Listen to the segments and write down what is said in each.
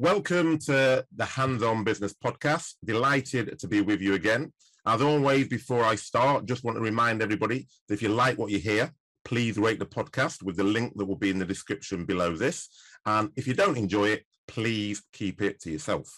Welcome to the Hands On Business podcast. Delighted to be with you again. As always, before I start, just want to remind everybody that if you like what you hear, please rate the podcast with the link that will be in the description below this. And if you don't enjoy it, please keep it to yourself.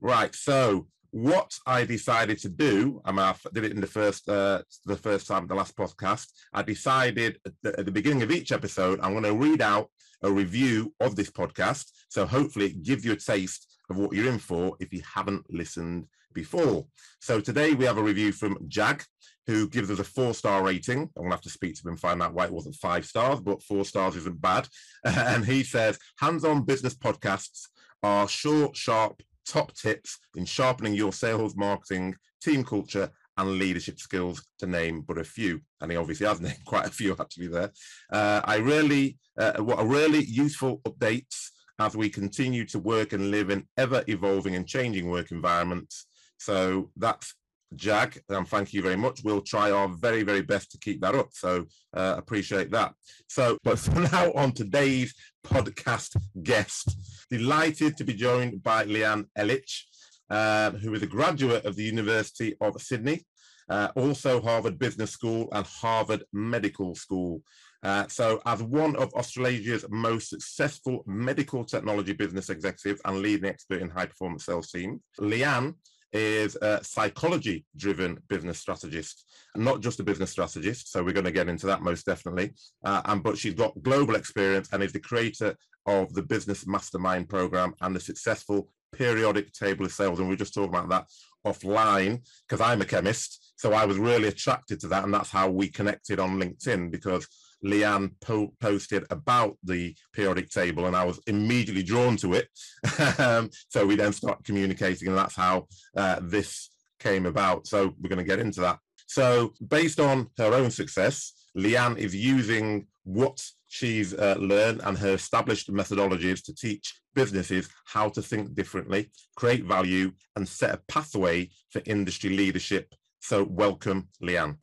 Right. So what I decided to do, mean, I did it in the first uh, the first time, the last podcast. I decided at the, at the beginning of each episode, I'm going to read out a review of this podcast. So hopefully, it gives you a taste of what you're in for if you haven't listened before. So today we have a review from Jag, who gives us a four star rating. I'm gonna have to speak to him and find out why it wasn't five stars, but four stars isn't bad. And he says, hands on business podcasts are short, sharp, top tips in sharpening your sales, marketing, team culture, and leadership skills, to name but a few. And he obviously has named quite a few actually there. Uh, I really, uh, what a really useful updates as we continue to work and live in ever evolving and changing work environments. So that's Jag, and thank you very much. We'll try our very, very best to keep that up. So uh, appreciate that. So, but for now, on today's podcast guest, delighted to be joined by Leanne Ellich, uh, who is a graduate of the University of Sydney, uh, also Harvard Business School and Harvard Medical School. Uh, so, as one of Australia's most successful medical technology business executives and leading expert in high performance sales team, Leanne is a psychology driven business strategist not just a business strategist so we're going to get into that most definitely uh, and but she's got global experience and is the creator of the business mastermind program and the successful periodic table of sales and we are just talking about that offline because i'm a chemist so i was really attracted to that and that's how we connected on linkedin because Leanne po- posted about the periodic table, and I was immediately drawn to it. um, so we then start communicating, and that's how uh, this came about. So we're going to get into that. So, based on her own success, Leanne is using what she's uh, learned and her established methodologies to teach businesses how to think differently, create value, and set a pathway for industry leadership. So, welcome, Leanne.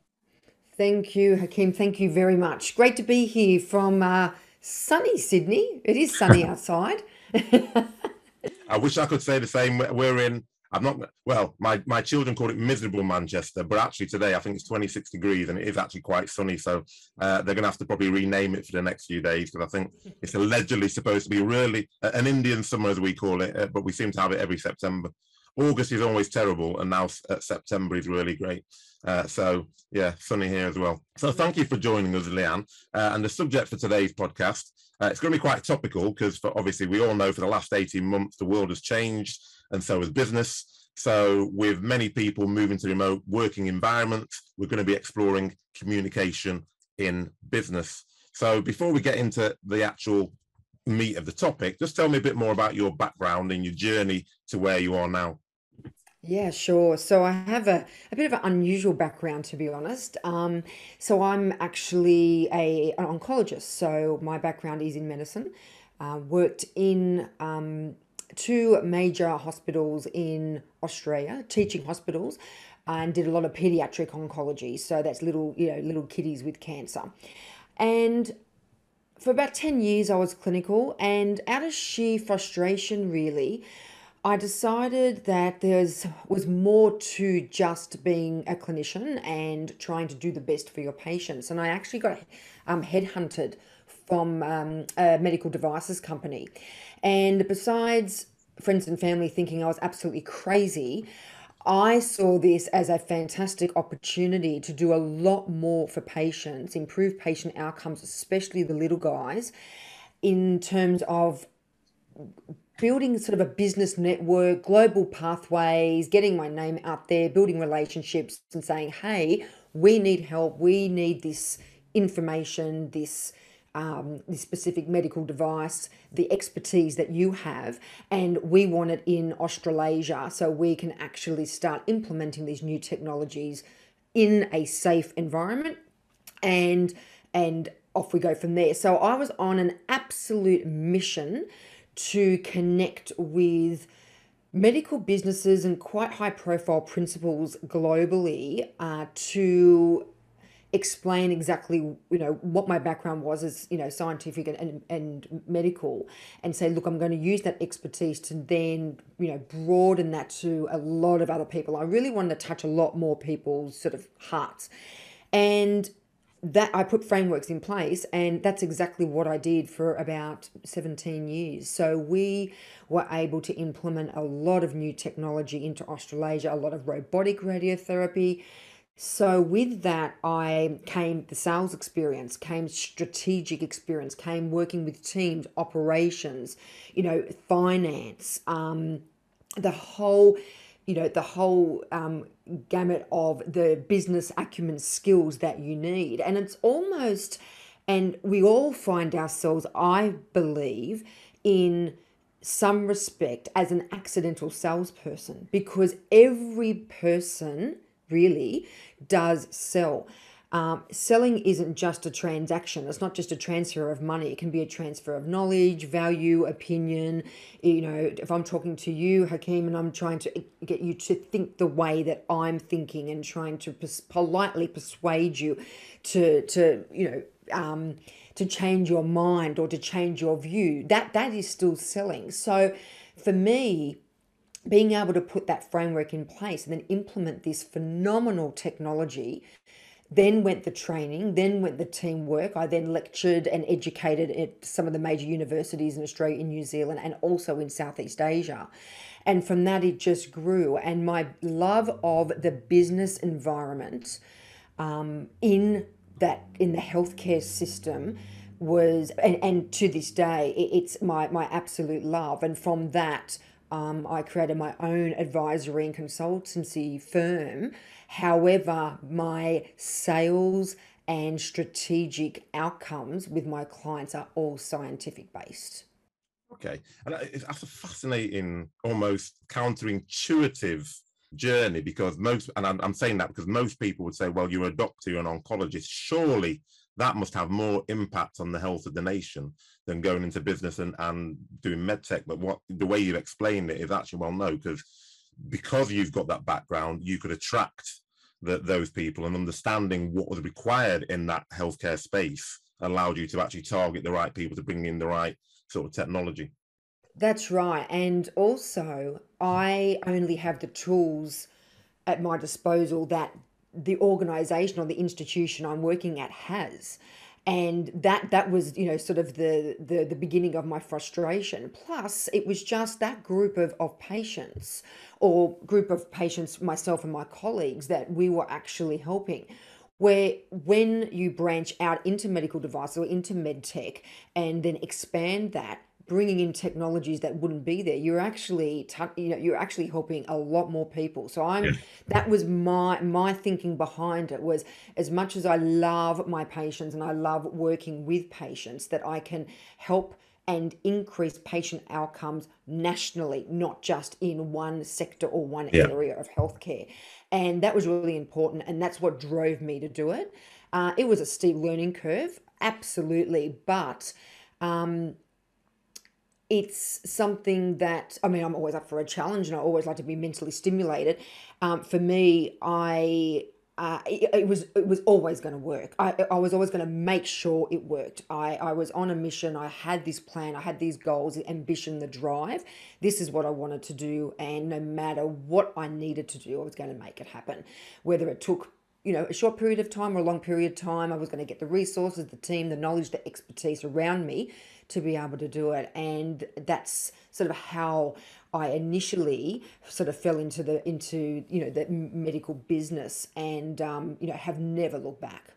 Thank you, Hakeem. Thank you very much. Great to be here from uh, sunny Sydney. It is sunny outside. I wish I could say the same. We're in. I'm not well. My my children call it miserable Manchester, but actually today I think it's 26 degrees and it is actually quite sunny. So uh, they're going to have to probably rename it for the next few days because I think it's allegedly supposed to be really an Indian summer as we call it, uh, but we seem to have it every September. August is always terrible, and now uh, September is really great. Uh, so yeah, sunny here as well. So thank you for joining us, Leanne. Uh, and the subject for today's podcast, uh, it's going to be quite topical because obviously we all know for the last 18 months the world has changed, and so has business. So with many people moving to remote working environments, we're going to be exploring communication in business. So before we get into the actual meat of the topic, just tell me a bit more about your background and your journey to where you are now. Yeah, sure. So I have a, a bit of an unusual background, to be honest. Um, so I'm actually a, an oncologist. So my background is in medicine. Uh, worked in um, two major hospitals in Australia, teaching hospitals, and did a lot of pediatric oncology. So that's little, you know, little kiddies with cancer. And for about 10 years, I was clinical, and out of sheer frustration, really, I decided that there was more to just being a clinician and trying to do the best for your patients. And I actually got um, headhunted from um, a medical devices company. And besides friends and family thinking I was absolutely crazy, I saw this as a fantastic opportunity to do a lot more for patients, improve patient outcomes, especially the little guys, in terms of building sort of a business network, global pathways, getting my name out there, building relationships, and saying, hey, we need help, we need this information, this. Um, this specific medical device, the expertise that you have, and we want it in Australasia so we can actually start implementing these new technologies in a safe environment and and off we go from there. So I was on an absolute mission to connect with medical businesses and quite high profile principals globally uh, to explain exactly you know what my background was as you know scientific and, and, and medical and say look i'm going to use that expertise to then you know broaden that to a lot of other people. I really wanted to touch a lot more people's sort of hearts. And that I put frameworks in place, and that's exactly what I did for about 17 years. So we were able to implement a lot of new technology into Australasia, a lot of robotic radiotherapy. So with that, I came the sales experience, came strategic experience, came working with teams, operations, you know, finance, um, the whole you know the whole um, gamut of the business acumen skills that you need. And it's almost and we all find ourselves i believe in some respect as an accidental salesperson because every person really does sell um, selling isn't just a transaction. It's not just a transfer of money. It can be a transfer of knowledge, value, opinion. You know, if I'm talking to you, Hakeem, and I'm trying to get you to think the way that I'm thinking and trying to pers- politely persuade you to, to you know, um, to change your mind or to change your view, that that is still selling. So, for me, being able to put that framework in place and then implement this phenomenal technology then went the training, then went the teamwork. I then lectured and educated at some of the major universities in Australia, in New Zealand, and also in Southeast Asia. And from that, it just grew. And my love of the business environment um, in that in the healthcare system was, and, and to this day, it, it's my my absolute love. And from that, um, I created my own advisory and consultancy firm However, my sales and strategic outcomes with my clients are all scientific based. Okay. And that's a fascinating, almost counterintuitive journey because most, and I'm, I'm, saying that because most people would say, well, you're a doctor, you're an oncologist. Surely that must have more impact on the health of the nation than going into business and, and doing medtech. But what the way you've explained it is actually, well, no, because because you've got that background, you could attract the, those people and understanding what was required in that healthcare space allowed you to actually target the right people to bring in the right sort of technology. That's right. And also, I only have the tools at my disposal that the organization or the institution I'm working at has and that that was you know sort of the, the the beginning of my frustration. Plus it was just that group of of patients or group of patients myself and my colleagues that we were actually helping. Where when you branch out into medical devices or into med tech and then expand that bringing in technologies that wouldn't be there you're actually you know you're actually helping a lot more people so i'm yeah. that was my my thinking behind it was as much as i love my patients and i love working with patients that i can help and increase patient outcomes nationally not just in one sector or one yeah. area of healthcare and that was really important and that's what drove me to do it uh, it was a steep learning curve absolutely but um, it's something that I mean I'm always up for a challenge and I always like to be mentally stimulated. Um, for me, I uh, it, it, was it was always going to work. I, I was always going to make sure it worked. I, I was on a mission. I had this plan. I had these goals, the ambition, the drive. This is what I wanted to do, and no matter what I needed to do, I was going to make it happen. Whether it took you know a short period of time or a long period of time, I was going to get the resources, the team, the knowledge, the expertise around me to be able to do it. And that's sort of how I initially sort of fell into the into you know the medical business and um, you know have never looked back.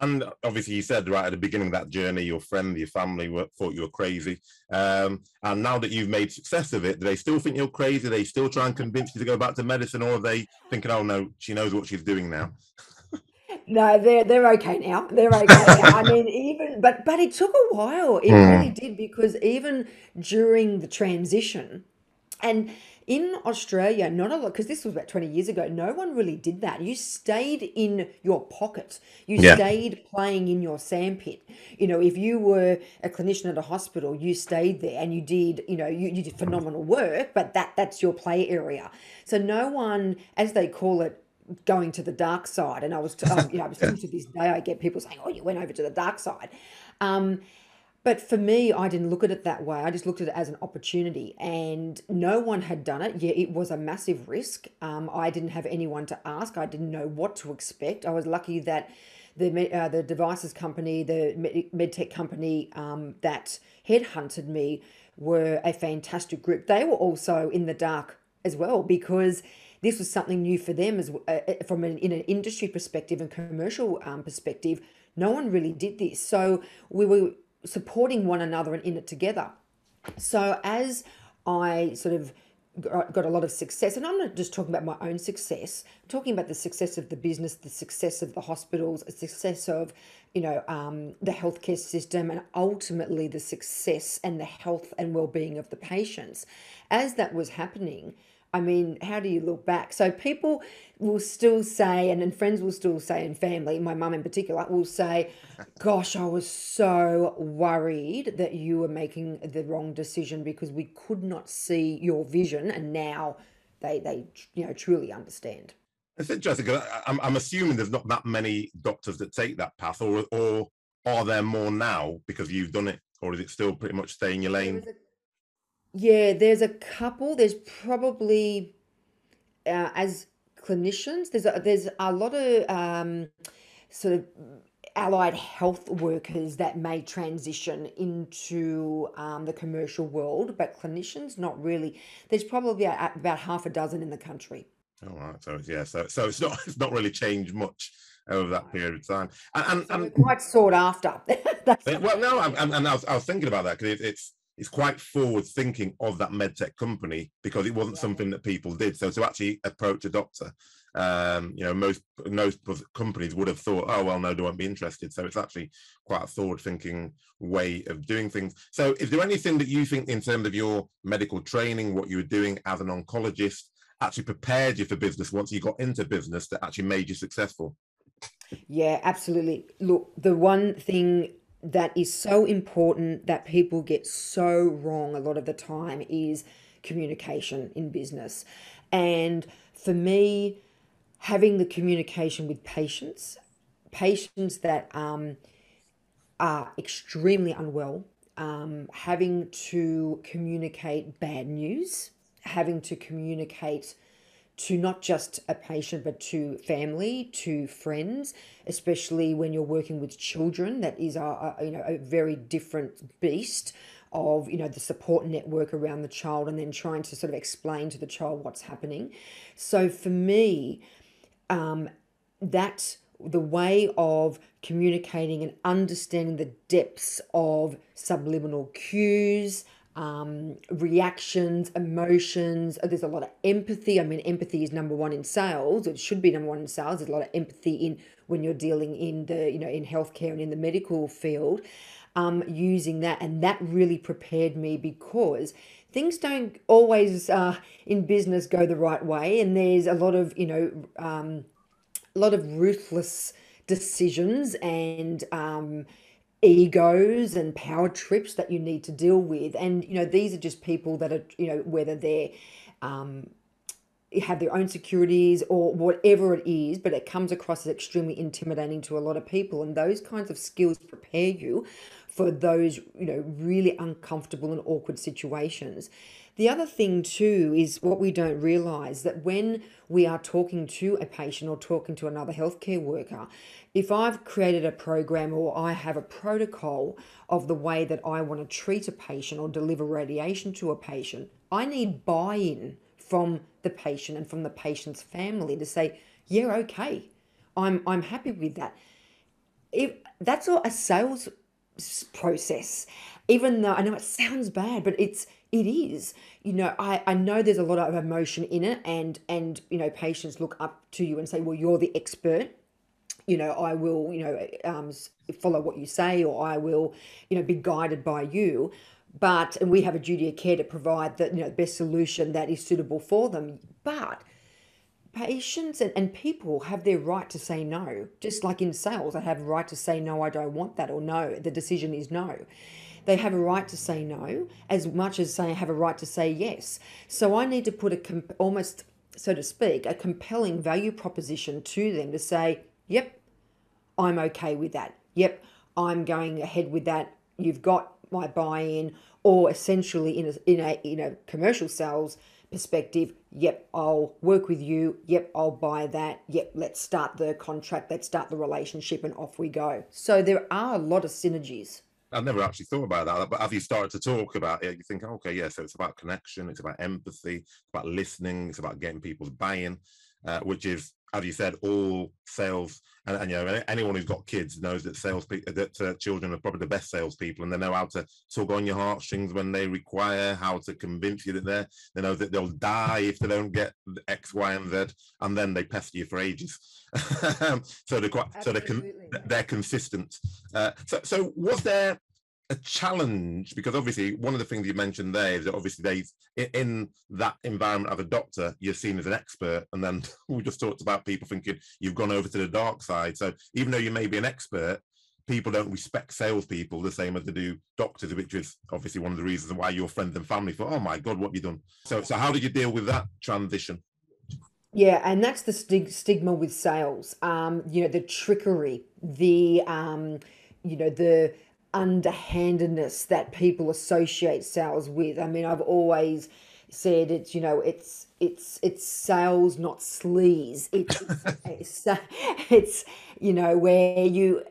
And obviously, you said right at the beginning of that journey, your friend, your family were, thought you were crazy. Um, and now that you've made success of it, do they still think you're crazy? They still try and convince you to go back to medicine, or are they thinking, "Oh no, she knows what she's doing now"? No, they're they're okay now. They're okay now. I mean, even but but it took a while. It mm. really did because even during the transition, and in Australia, not a lot because this was about twenty years ago. No one really did that. You stayed in your pocket. You yeah. stayed playing in your sandpit. You know, if you were a clinician at a hospital, you stayed there and you did. You know, you, you did phenomenal work, but that that's your play area. So no one, as they call it going to the dark side. And I was, t- um, you know, I was still to this day, I get people saying, "Oh, you went over to the dark side." Um, but for me, I didn't look at it that way. I just looked at it as an opportunity, and no one had done it. Yeah, it was a massive risk. Um, I didn't have anyone to ask. I didn't know what to expect. I was lucky that the uh, the devices company, the med- medtech company um, that headhunted me, were a fantastic group. They were also in the dark as well because this was something new for them as uh, uh, from an in an industry perspective and commercial um, perspective. No one really did this, so we were supporting one another and in it together. So as I sort of got a lot of success, and I'm not just talking about my own success. I'm talking about the success of the business, the success of the hospitals, the success of, you know, um, the healthcare system, and ultimately the success and the health and well-being of the patients. As that was happening, I mean, how do you look back? So people will still say, and then friends will still say, and family, my mum in particular, will say, Gosh, I was so worried that you were making the wrong decision because we could not see your vision. And now they, they you know, truly understand. It's interesting because I'm, I'm assuming there's not that many doctors that take that path, or, or are there more now because you've done it, or is it still pretty much stay in your lane? Yeah, there's a couple. There's probably uh, as clinicians, there's a, there's a lot of um, sort of allied health workers that may transition into um, the commercial world, but clinicians not really. There's probably a, about half a dozen in the country. All right, so yeah, so so it's not it's not really changed much over that period of time, and and, so and quite sought after. well, no, and, and I was I was thinking about that because it, it's it's quite forward thinking of that medtech company because it wasn't yeah. something that people did. So to actually approach a doctor, um, you know, most most companies would have thought, oh well, no, they won't be interested. So it's actually quite a forward thinking way of doing things. So is there anything that you think in terms of your medical training, what you were doing as an oncologist, actually prepared you for business once you got into business that actually made you successful? Yeah, absolutely. Look, the one thing that is so important that people get so wrong a lot of the time is communication in business. And for me, having the communication with patients, patients that um, are extremely unwell, um, having to communicate bad news, having to communicate to not just a patient but to family to friends especially when you're working with children that is a, a, you know a very different beast of you know the support network around the child and then trying to sort of explain to the child what's happening. So for me um, that the way of communicating and understanding the depths of subliminal cues um, reactions, emotions. There's a lot of empathy. I mean, empathy is number one in sales. It should be number one in sales. There's a lot of empathy in when you're dealing in the, you know, in healthcare and in the medical field. Um, using that, and that really prepared me because things don't always uh, in business go the right way, and there's a lot of, you know, um, a lot of ruthless decisions and um, egos and power trips that you need to deal with. And, you know, these are just people that are, you know, whether they're, um, have their own securities or whatever it is, but it comes across as extremely intimidating to a lot of people. And those kinds of skills prepare you for those, you know, really uncomfortable and awkward situations. The other thing, too, is what we don't realize that when we are talking to a patient or talking to another healthcare worker, if I've created a program or I have a protocol of the way that I want to treat a patient or deliver radiation to a patient, I need buy in from the patient and from the patient's family to say, yeah, okay, I'm, I'm happy with that. If that's all a sales process, even though I know it sounds bad, but it's it is. You know I, I know there's a lot of emotion in it and and you know patients look up to you and say well you're the expert. You know i will you know um, follow what you say or i will you know be guided by you. But and we have a duty of care to provide the you know best solution that is suitable for them. But patients and, and people have their right to say no just like in sales i have a right to say no i don't want that or no the decision is no they have a right to say no as much as say have a right to say yes. So I need to put a comp- almost so to speak, a compelling value proposition to them to say, yep, I'm okay with that. Yep, I'm going ahead with that. You've got my buy-in, or essentially in a in a commercial sales perspective, yep, I'll work with you. Yep, I'll buy that. Yep, let's start the contract. Let's start the relationship, and off we go. So there are a lot of synergies. I've never actually thought about that, but as you started to talk about it, you think, okay, yeah, so it's about connection, it's about empathy, it's about listening, it's about getting people's buy-in, uh, which is as you said, all sales, and, and, you know, anyone who's got kids knows that sales that uh, children are probably the best salespeople, and they know how to tug on your heartstrings when they require, how to convince you that they're, they know that they'll die if they don't get X, Y, and Z, and then they pester you for ages. so they're quite, so they're con- they're consistent. Uh, so, so was there a challenge because obviously one of the things you mentioned there is that obviously they in that environment of a doctor you're seen as an expert and then we just talked about people thinking you've gone over to the dark side. So even though you may be an expert people don't respect salespeople the same as they do doctors which is obviously one of the reasons why your friends and family thought oh my god what have you done? So so how did you deal with that transition? Yeah, and that's the stig- stigma with sales. Um, you know, the trickery, the um, you know, the underhandedness that people associate sales with. I mean, I've always said it's you know it's it's it's sales not sleaze it's it's, it's, you know where you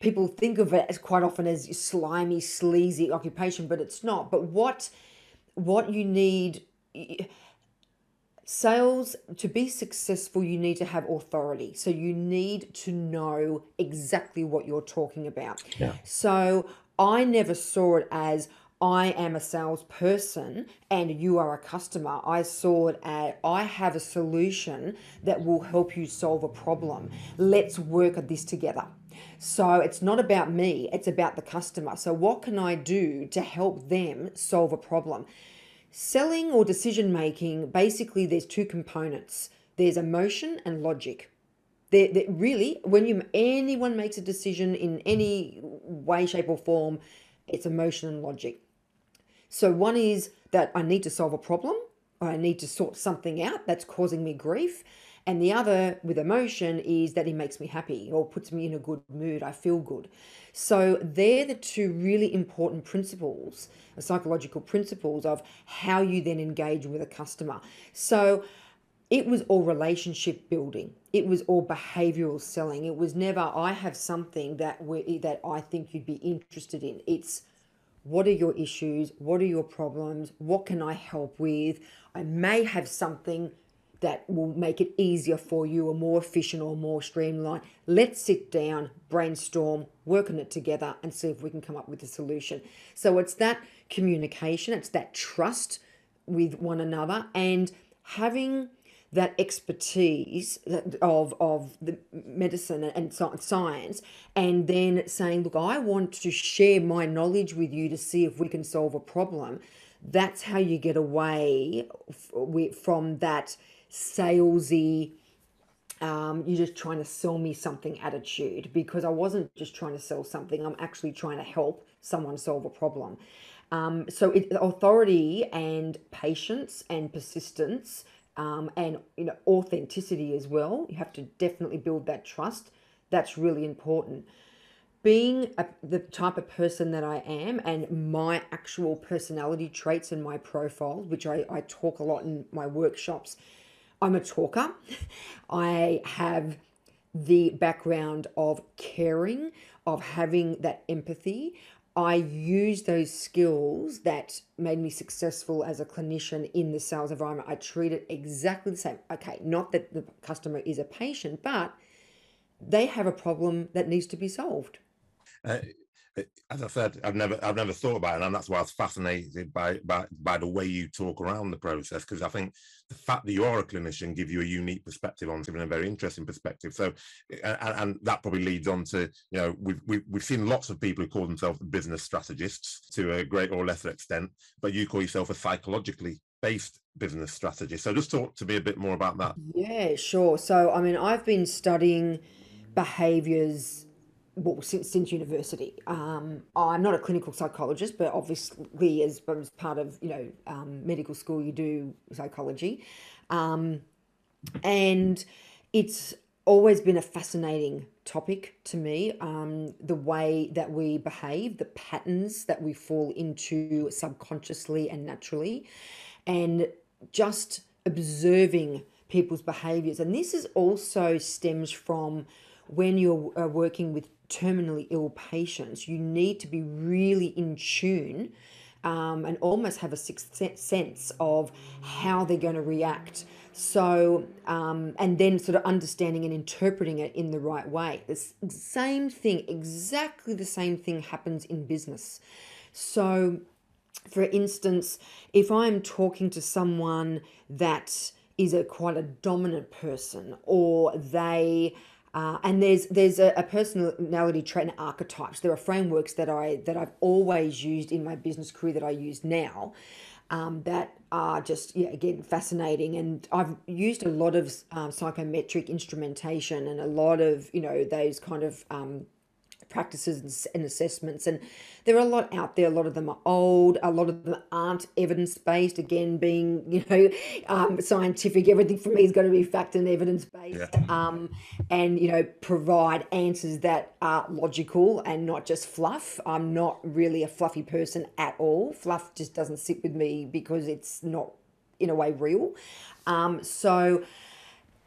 people think of it as quite often as slimy sleazy occupation but it's not but what what you need Sales, to be successful, you need to have authority. So you need to know exactly what you're talking about. Yeah. So I never saw it as I am a salesperson and you are a customer. I saw it as I have a solution that will help you solve a problem. Let's work at this together. So it's not about me, it's about the customer. So, what can I do to help them solve a problem? Selling or decision making, basically, there's two components there's emotion and logic. They're, they're really, when you anyone makes a decision in any way, shape, or form, it's emotion and logic. So, one is that I need to solve a problem, I need to sort something out that's causing me grief. And the other with emotion is that it makes me happy or puts me in a good mood. I feel good. So they're the two really important principles, uh, psychological principles of how you then engage with a customer. So it was all relationship building. It was all behavioral selling. It was never I have something that we that I think you'd be interested in. It's what are your issues? What are your problems? What can I help with? I may have something that will make it easier for you or more efficient or more streamlined. Let's sit down, brainstorm, work on it together, and see if we can come up with a solution. So it's that communication, it's that trust with one another, and having that expertise of of the medicine and science and then saying look i want to share my knowledge with you to see if we can solve a problem that's how you get away from that salesy, um, you're just trying to sell me something attitude because I wasn't just trying to sell something, I'm actually trying to help someone solve a problem. Um, so it, authority and patience and persistence um, and you know authenticity as well. You have to definitely build that trust. That's really important. Being a, the type of person that I am and my actual personality traits and my profile, which I, I talk a lot in my workshops, I'm a talker. I have the background of caring, of having that empathy. I use those skills that made me successful as a clinician in the sales environment. I treat it exactly the same. Okay, not that the customer is a patient, but they have a problem that needs to be solved. Uh, as I said, I've never I've never thought about it, and that's why I was fascinated by by, by the way you talk around the process because I think the fact that you are a clinician gives you a unique perspective on something, a very interesting perspective. So, and, and, that probably leads on to you know we've, we've we've seen lots of people who call themselves business strategists to a great or lesser extent, but you call yourself a psychologically based business strategist. So, just talk to me a bit more about that. Yeah, sure. So, I mean, I've been studying behaviors well since since university. Um, I'm not a clinical psychologist, but obviously as, as part of you know um, medical school, you do psychology, um, and it's always been a fascinating topic to me. Um, the way that we behave, the patterns that we fall into subconsciously and naturally, and just observing people's behaviors. And this is also stems from when you're uh, working with terminally ill patients, you need to be really in tune um, and almost have a sixth sense of how they're going to react. So, um, and then sort of understanding and interpreting it in the right way. The same thing, exactly the same thing happens in business. So, for instance, if I'm talking to someone that is a quite a dominant person or they uh, and there's there's a, a, personality trait and archetypes. There are frameworks that I that I've always used in my business career that I use now, um, that are just yeah again fascinating. And I've used a lot of um, psychometric instrumentation and a lot of you know those kind of um, practices and assessments. And there are a lot out there. A lot of them are old. A lot of them aren't evidence based. Again, being you know um, scientific, everything for me is going to be fact and evidence based. Yeah. Um, and you know provide answers that are logical and not just fluff. I'm not really a fluffy person at all. Fluff just doesn't sit with me because it's not in a way real. Um, so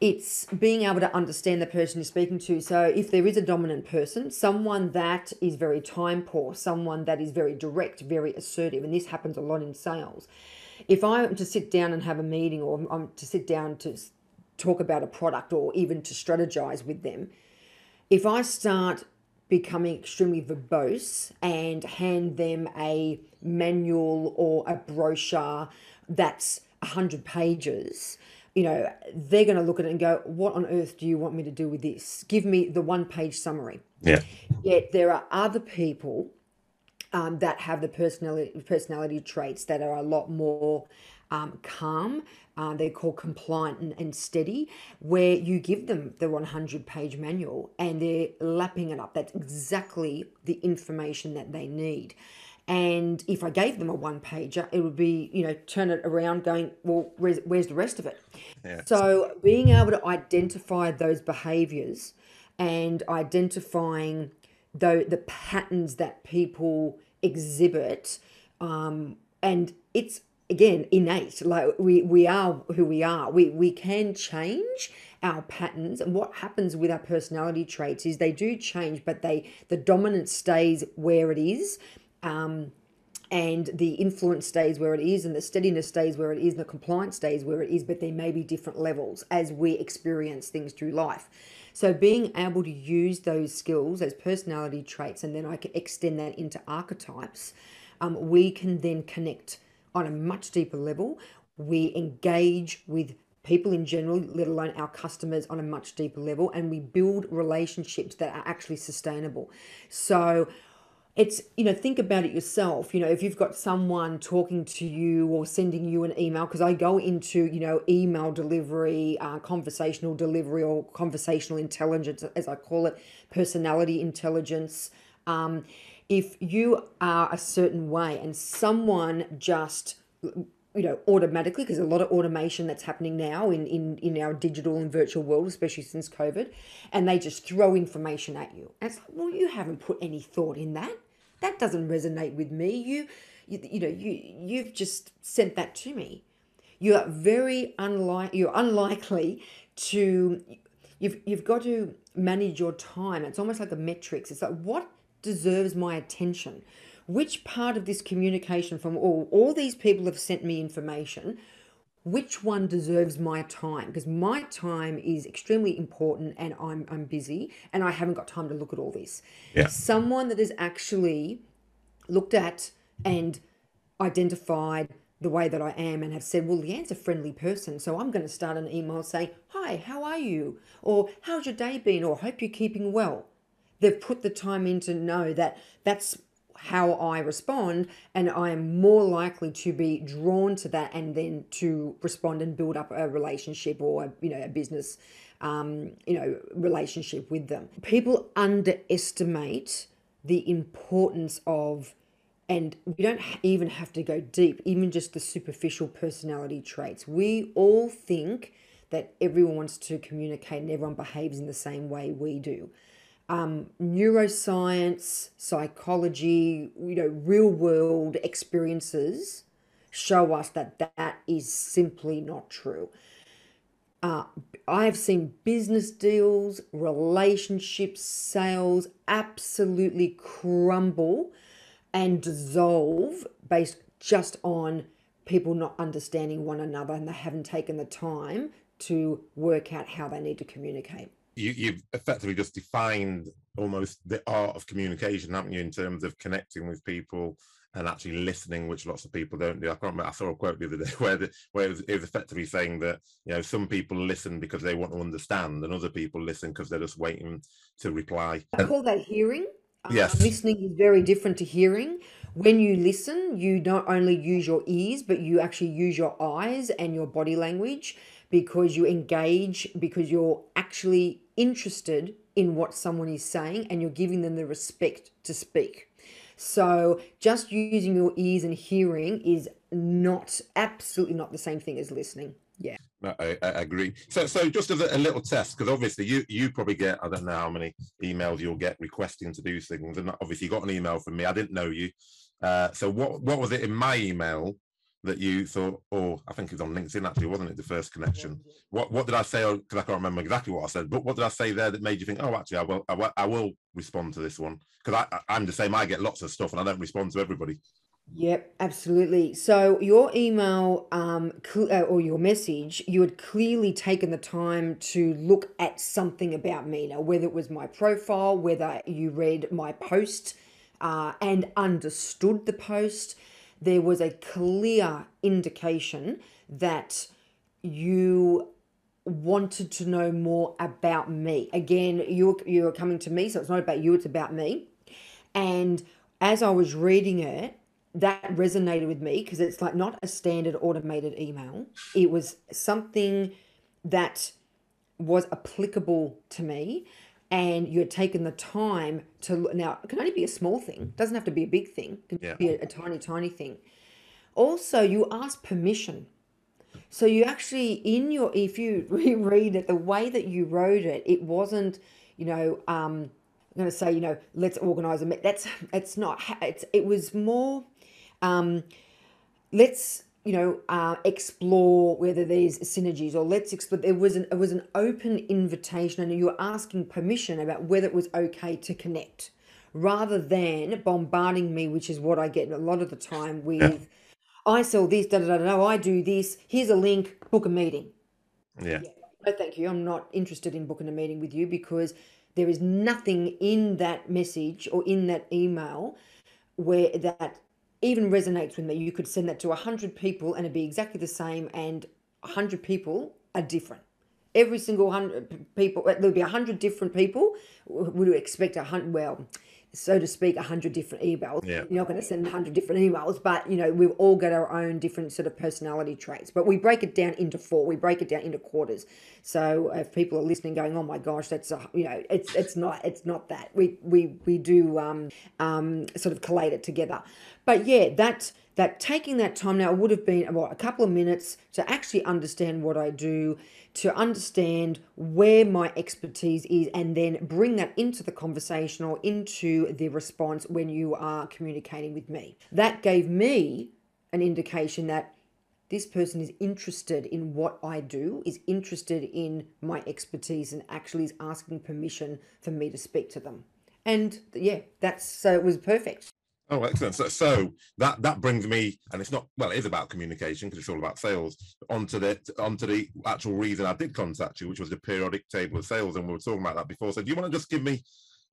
it's being able to understand the person you're speaking to. So, if there is a dominant person, someone that is very time poor, someone that is very direct, very assertive, and this happens a lot in sales. If I'm to sit down and have a meeting, or I'm to sit down to talk about a product, or even to strategize with them, if I start becoming extremely verbose and hand them a manual or a brochure that's 100 pages, you know, they're going to look at it and go, what on earth do you want me to do with this? Give me the one page summary. Yeah. Yet there are other people um, that have the personality personality traits that are a lot more um, calm. Uh, they're called compliant and, and, steady, where you give them the 100 page manual and they're lapping it up. That's exactly the information that they need. And if I gave them a one pager, it would be, you know, turn it around going, well, where's, where's the rest of it? Yeah. So being able to identify those behaviors and identifying the, the patterns that people exhibit, um, and it's again innate like we we are who we are we we can change our patterns and what happens with our personality traits is they do change but they the dominance stays where it is um, and the influence stays where it is, and the steadiness stays where it is, and the compliance stays where it is, but there may be different levels as we experience things through life. So, being able to use those skills, those personality traits, and then I can extend that into archetypes, um, we can then connect on a much deeper level. We engage with people in general, let alone our customers, on a much deeper level, and we build relationships that are actually sustainable. So, it's you know think about it yourself. You know if you've got someone talking to you or sending you an email because i go into you know email delivery uh, conversational delivery or conversational intelligence as i call it personality intelligence. Um, if you are a certain way and someone just you know automatically because a lot of automation that's happening now in, in in our digital and virtual world especially since covid and they just throw information at you. And it's like well you haven't put any thought in that. That doesn't resonate with me. You you, you know you you've just sent that to me. You are very unlike you're unlikely to you've you've got to manage your time. It's almost like a metrics. It's like what deserves my attention which part of this communication from all all these people have sent me information which one deserves my time because my time is extremely important and I'm I'm busy and I haven't got time to look at all this. Yeah. Someone that has actually looked at and identified the way that I am and have said, well, Leanne's a friendly person, so I'm going to start an email saying, hi, how are you? Or how's your day been? Or hope you're keeping well. They've put the time in to know that that's how I respond, and I am more likely to be drawn to that and then to respond and build up a relationship or you know a business um, you know relationship with them. People underestimate the importance of and we don't even have to go deep, even just the superficial personality traits. We all think that everyone wants to communicate and everyone behaves in the same way we do um, neuroscience, psychology, you know, real world experiences show us that that is simply not true. Uh, I have seen business deals, relationships, sales absolutely crumble and dissolve based just on people not understanding one another and they haven't taken the time to work out how they need to communicate you, you've effectively just defined almost the art of communication, haven't you, in terms of connecting with people and actually listening, which lots of people don't do. I can't remember. I saw a quote the other day where the, where it was, it was effectively saying that you know some people listen because they want to understand, and other people listen because they're just waiting to reply. I call that hearing. Yes, uh, listening is very different to hearing. When you listen, you not only use your ears, but you actually use your eyes and your body language because you engage, because you're actually interested in what someone is saying and you're giving them the respect to speak. So just using your ears and hearing is not absolutely not the same thing as listening. Yeah. I, I agree. So, so just as a, a little test, because obviously you you probably get I don't know how many emails you'll get requesting to do things, and obviously you got an email from me. I didn't know you. Uh, so what what was it in my email that you thought, oh, I think it was on LinkedIn actually, wasn't it? The first connection. What what did I say? Because I can't remember exactly what I said, but what did I say there that made you think, oh, actually, I will I will, I will respond to this one? Because I, I'm the same. I get lots of stuff, and I don't respond to everybody. Yep, absolutely. So your email um, cl- uh, or your message, you had clearly taken the time to look at something about me. Now, whether it was my profile, whether you read my post uh, and understood the post, there was a clear indication that you wanted to know more about me. Again, you're you're coming to me, so it's not about you, it's about me. And as I was reading it, that resonated with me because it's like not a standard automated email. It was something that was applicable to me and you had taken the time to now it can only be a small thing. It doesn't have to be a big thing. It can yeah. be a, a tiny tiny thing. Also you ask permission. So you actually in your if you reread it the way that you wrote it it wasn't you know um i'm going to say you know let's organize a that's it's not it's it was more um let's you know, uh, explore whether there's synergies or let's explore. There was an it was an open invitation, and you were asking permission about whether it was okay to connect, rather than bombarding me, which is what I get a lot of the time with. Yeah. I sell this, da da da da. I do this. Here's a link. Book a meeting. Yeah. yeah. No, thank you. I'm not interested in booking a meeting with you because there is nothing in that message or in that email where that even resonates with me. You could send that to 100 people and it'd be exactly the same, and 100 people are different. Every single 100 people, there'll be 100 different people would expect a hundred, well, so to speak, a hundred different emails. Yeah. You're not going to send a hundred different emails, but you know we've all got our own different sort of personality traits. But we break it down into four. We break it down into quarters. So if people are listening, going, "Oh my gosh, that's a," you know, it's it's not it's not that. We we we do um, um, sort of collate it together. But yeah, that that taking that time now would have been what a couple of minutes to actually understand what I do to understand where my expertise is and then bring that into the conversation or into the response when you are communicating with me. That gave me an indication that this person is interested in what I do, is interested in my expertise, and actually is asking permission for me to speak to them. And yeah, that's so it was perfect. Oh, excellent. So, so that that brings me, and it's not well, it is about communication because it's all about sales. Onto the onto the actual reason I did contact you, which was the periodic table of sales, and we were talking about that before. So, do you want to just give me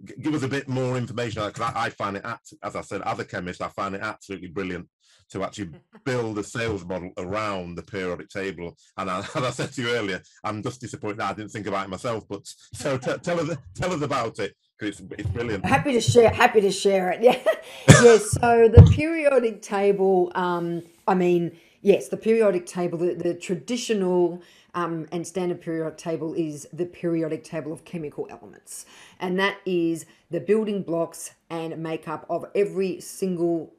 give us a bit more information because I, I, find it, as I said, as a chemist, I find it absolutely brilliant to actually build a sales model around the periodic table. And I, as I said to you earlier, I'm just disappointed I didn't think about it myself. But so t- tell us tell us about it because it's, it's brilliant. Happy to share. Happy to share it. Yeah, yeah. So the periodic table. Um, I mean, yes, the periodic table, the, the traditional um, and standard periodic table is the periodic table of chemical elements. And that is the building blocks and makeup of every single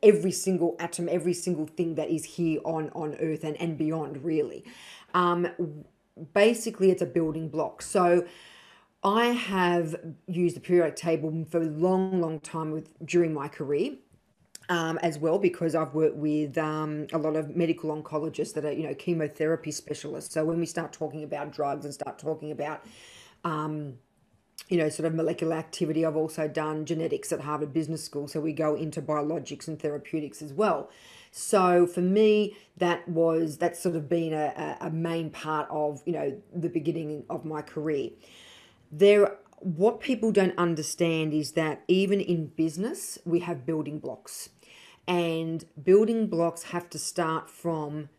every single atom, every single thing that is here on, on Earth and, and beyond, really. Um, basically, it's a building block. So I have used the periodic table for a long, long time with during my career um, as well because I've worked with um, a lot of medical oncologists that are you know chemotherapy specialists. So when we start talking about drugs and start talking about um, you know sort of molecular activity, I've also done genetics at Harvard Business School, so we go into biologics and therapeutics as well. So for me, that was that's sort of been a, a main part of you know the beginning of my career. There what people don't understand is that even in business, we have building blocks and building blocks have to start from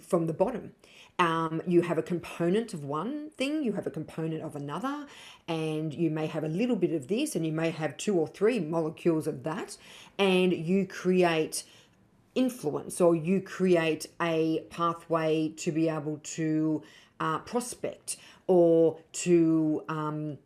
from the bottom. Um, you have a component of one thing, you have a component of another, and you may have a little bit of this, and you may have two or three molecules of that, and you create influence or you create a pathway to be able to uh, prospect or to um,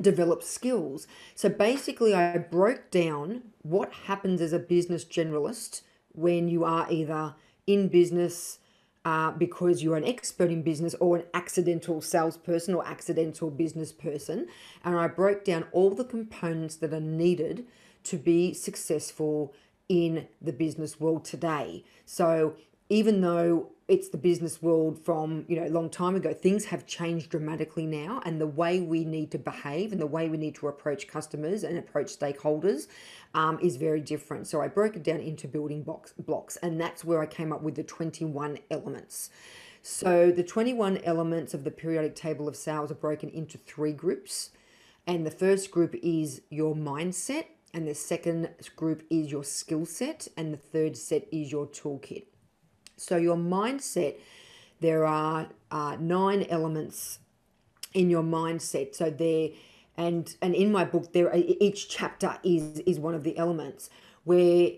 develop skills. So basically, I broke down what happens as a business generalist when you are either in business uh, because you're an expert in business or an accidental salesperson or accidental business person. And I broke down all the components that are needed to be successful in the business world today. So even though it's the business world from you know a long time ago things have changed dramatically now and the way we need to behave and the way we need to approach customers and approach stakeholders um, is very different. So i broke it down into building box blocks and that's where i came up with the 21 elements. So the 21 elements of the periodic table of sales are broken into three groups and the first group is your mindset and the second group is your skill set and the third set is your toolkit so, your mindset, there are uh, nine elements in your mindset. So, there, and and in my book, there each chapter is is one of the elements where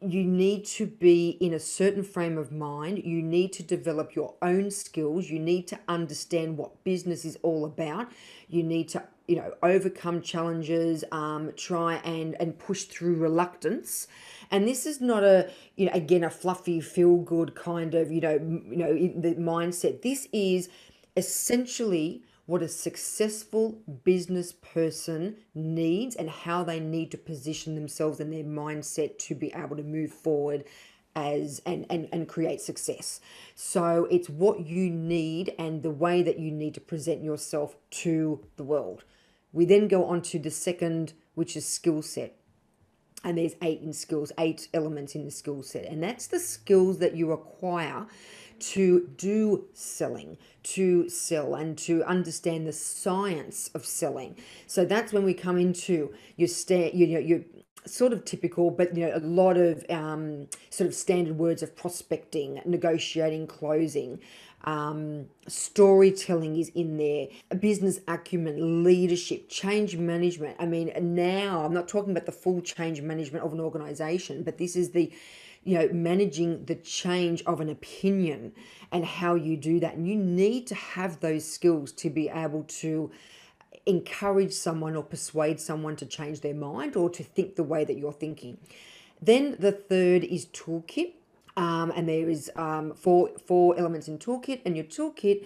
you need to be in a certain frame of mind. You need to develop your own skills. You need to understand what business is all about. You need to, you know, overcome challenges, um, try and and push through reluctance. And this is not a, you know, again a fluffy, feel good kind of, you know, you know, the mindset. This is essentially what a successful business person needs and how they need to position themselves and their mindset to be able to move forward as and, and and create success so it's what you need and the way that you need to present yourself to the world we then go on to the second which is skill set and there's eight in skills eight elements in the skill set and that's the skills that you acquire to do selling, to sell, and to understand the science of selling. So that's when we come into your sta- you know your sort of typical, but you know a lot of um, sort of standard words of prospecting, negotiating, closing. Um, storytelling is in there, business acumen, leadership, change management. I mean, now I'm not talking about the full change management of an organization, but this is the you know, managing the change of an opinion and how you do that. And you need to have those skills to be able to encourage someone or persuade someone to change their mind or to think the way that you're thinking. Then the third is toolkit. Um, and there is um, four four elements in toolkit, and your toolkit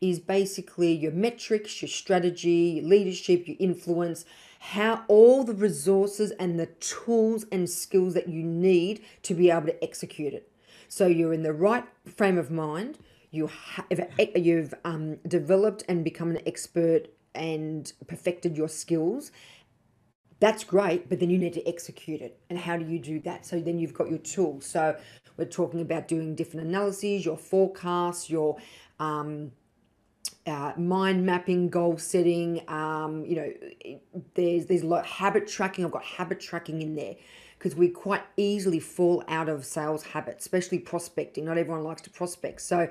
is basically your metrics, your strategy, your leadership, your influence, how all the resources and the tools and skills that you need to be able to execute it. So you're in the right frame of mind. You have you've um, developed and become an expert and perfected your skills. That's great, but then you need to execute it. And how do you do that? So then you've got your tools. So talking about doing different analyses, your forecasts, your um, uh, mind mapping, goal setting. Um, you know, there's there's a lot habit tracking. I've got habit tracking in there because we quite easily fall out of sales habits, especially prospecting. Not everyone likes to prospect, so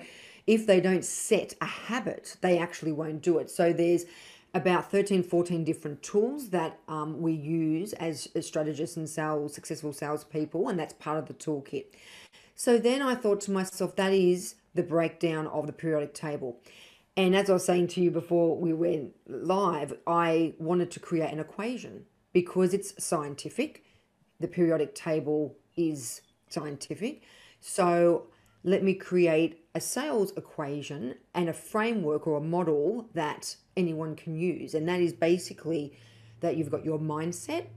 if they don't set a habit, they actually won't do it. So there's about 13, 14 different tools that um, we use as, as strategists and sales, successful salespeople, and that's part of the toolkit. So then I thought to myself, that is the breakdown of the periodic table. And as I was saying to you before we went live, I wanted to create an equation because it's scientific. The periodic table is scientific. So let me create a sales equation and a framework or a model that anyone can use. And that is basically that you've got your mindset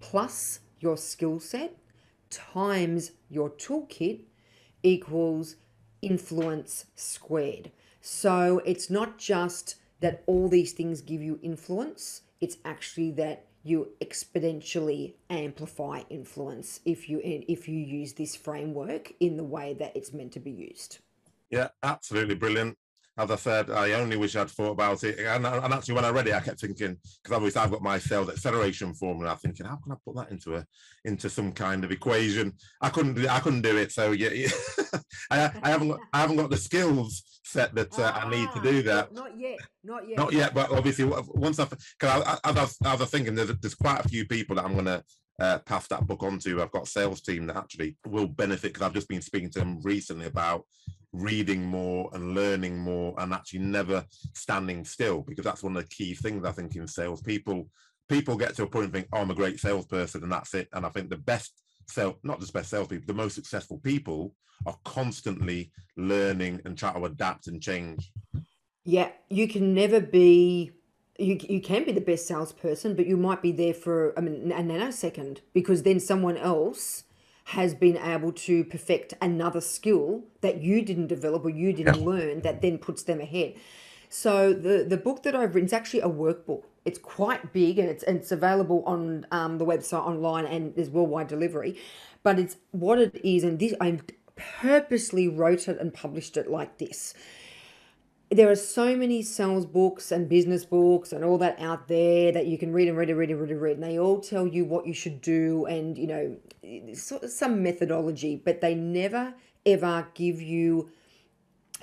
plus your skill set times your toolkit equals influence squared. So it's not just that all these things give you influence, it's actually that you exponentially amplify influence if you if you use this framework in the way that it's meant to be used. Yeah, absolutely brilliant. As I said, I only wish I'd thought about it. And, and actually, when I read it, I kept thinking because obviously I've got my sales acceleration formula. I'm thinking, how can I put that into a into some kind of equation? I couldn't do I couldn't do it. So yeah, yeah. I, I, haven't got, I haven't got the skills set that uh, ah, I need to do that. Not yet, not yet, not yet. But obviously, once I because I, I, as I was thinking, there's, there's quite a few people that I'm going to uh, pass that book on to. I've got sales team that actually will benefit because I've just been speaking to them recently about reading more and learning more and actually never standing still because that's one of the key things I think in sales. People people get to a point and think, oh, I'm a great salesperson and that's it. And I think the best sell not just best salespeople, the most successful people are constantly learning and try to adapt and change. Yeah, you can never be you, you can be the best salesperson, but you might be there for I mean, a nanosecond because then someone else has been able to perfect another skill that you didn't develop or you didn't yeah. learn that then puts them ahead. So the the book that I've written is actually a workbook. It's quite big and it's and it's available on um, the website online and there's worldwide delivery. But it's what it is, and this I purposely wrote it and published it like this there are so many sales books and business books and all that out there that you can read and read and read and read and read, and they all tell you what you should do and you know some methodology, but they never ever give you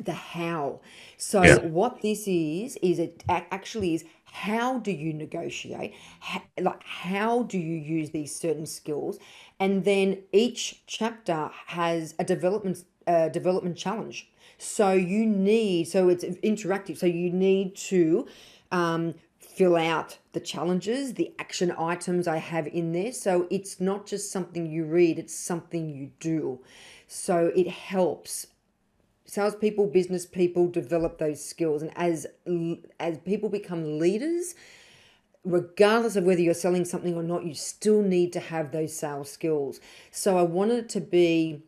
the how. So yeah. what this is is it actually is how do you negotiate? How, like how do you use these certain skills? And then each chapter has a development uh, development challenge. So you need, so it's interactive. So you need to um, fill out the challenges, the action items I have in there. So it's not just something you read, it's something you do. So it helps salespeople, business people develop those skills. And as as people become leaders, regardless of whether you're selling something or not, you still need to have those sales skills. So I wanted it to be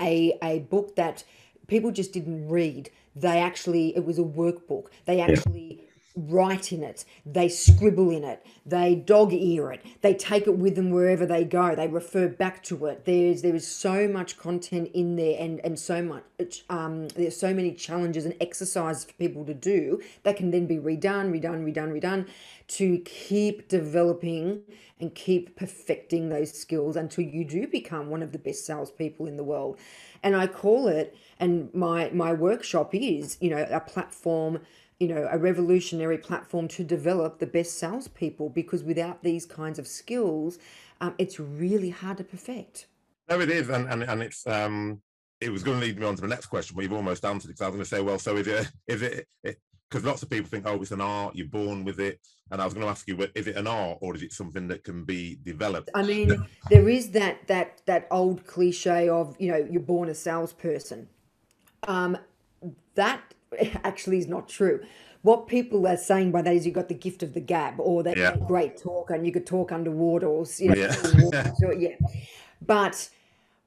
a a book that people just didn't read. They actually, it was a workbook. They actually write in it. They scribble in it. They dog ear it. They take it with them wherever they go. They refer back to it. There's there is so much content in there, and and so much. Um, there's so many challenges and exercises for people to do that can then be redone, redone, redone, redone, to keep developing and keep perfecting those skills until you do become one of the best salespeople in the world. And I call it, and my my workshop is, you know, a platform you know, a revolutionary platform to develop the best salespeople because without these kinds of skills, um, it's really hard to perfect. No, it is, and and, and it's um, it was going to lead me on to the next question, but you've almost answered it. Because I was going to say, well, so is it is it because lots of people think, oh, it's an art, you're born with it, and I was going to ask you, is it an art or is it something that can be developed? I mean, there is that that that old cliche of you know you're born a salesperson. Um, that actually is not true. What people are saying by that is you got the gift of the gab, or that yeah. great talker and you could talk underwater, or you know, yeah. yeah. But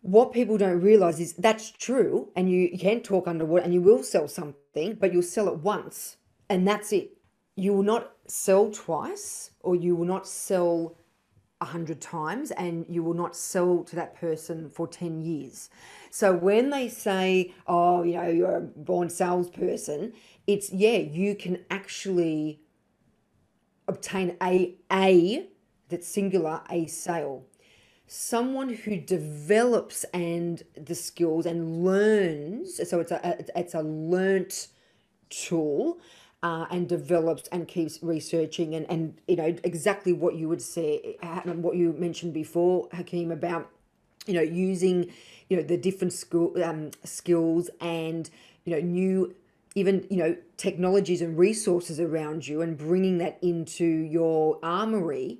what people don't realize is that's true, and you, you can talk underwater, and you will sell something, but you'll sell it once, and that's it. You will not sell twice, or you will not sell a hundred times and you will not sell to that person for 10 years. So when they say, oh, you know, you're a born salesperson, it's yeah, you can actually obtain a a that's singular a sale. Someone who develops and the skills and learns, so it's a it's a learnt tool uh, and develops and keeps researching and, and you know exactly what you would say what you mentioned before Hakeem about you know using you know the different school um, skills and you know new even you know technologies and resources around you and bringing that into your armory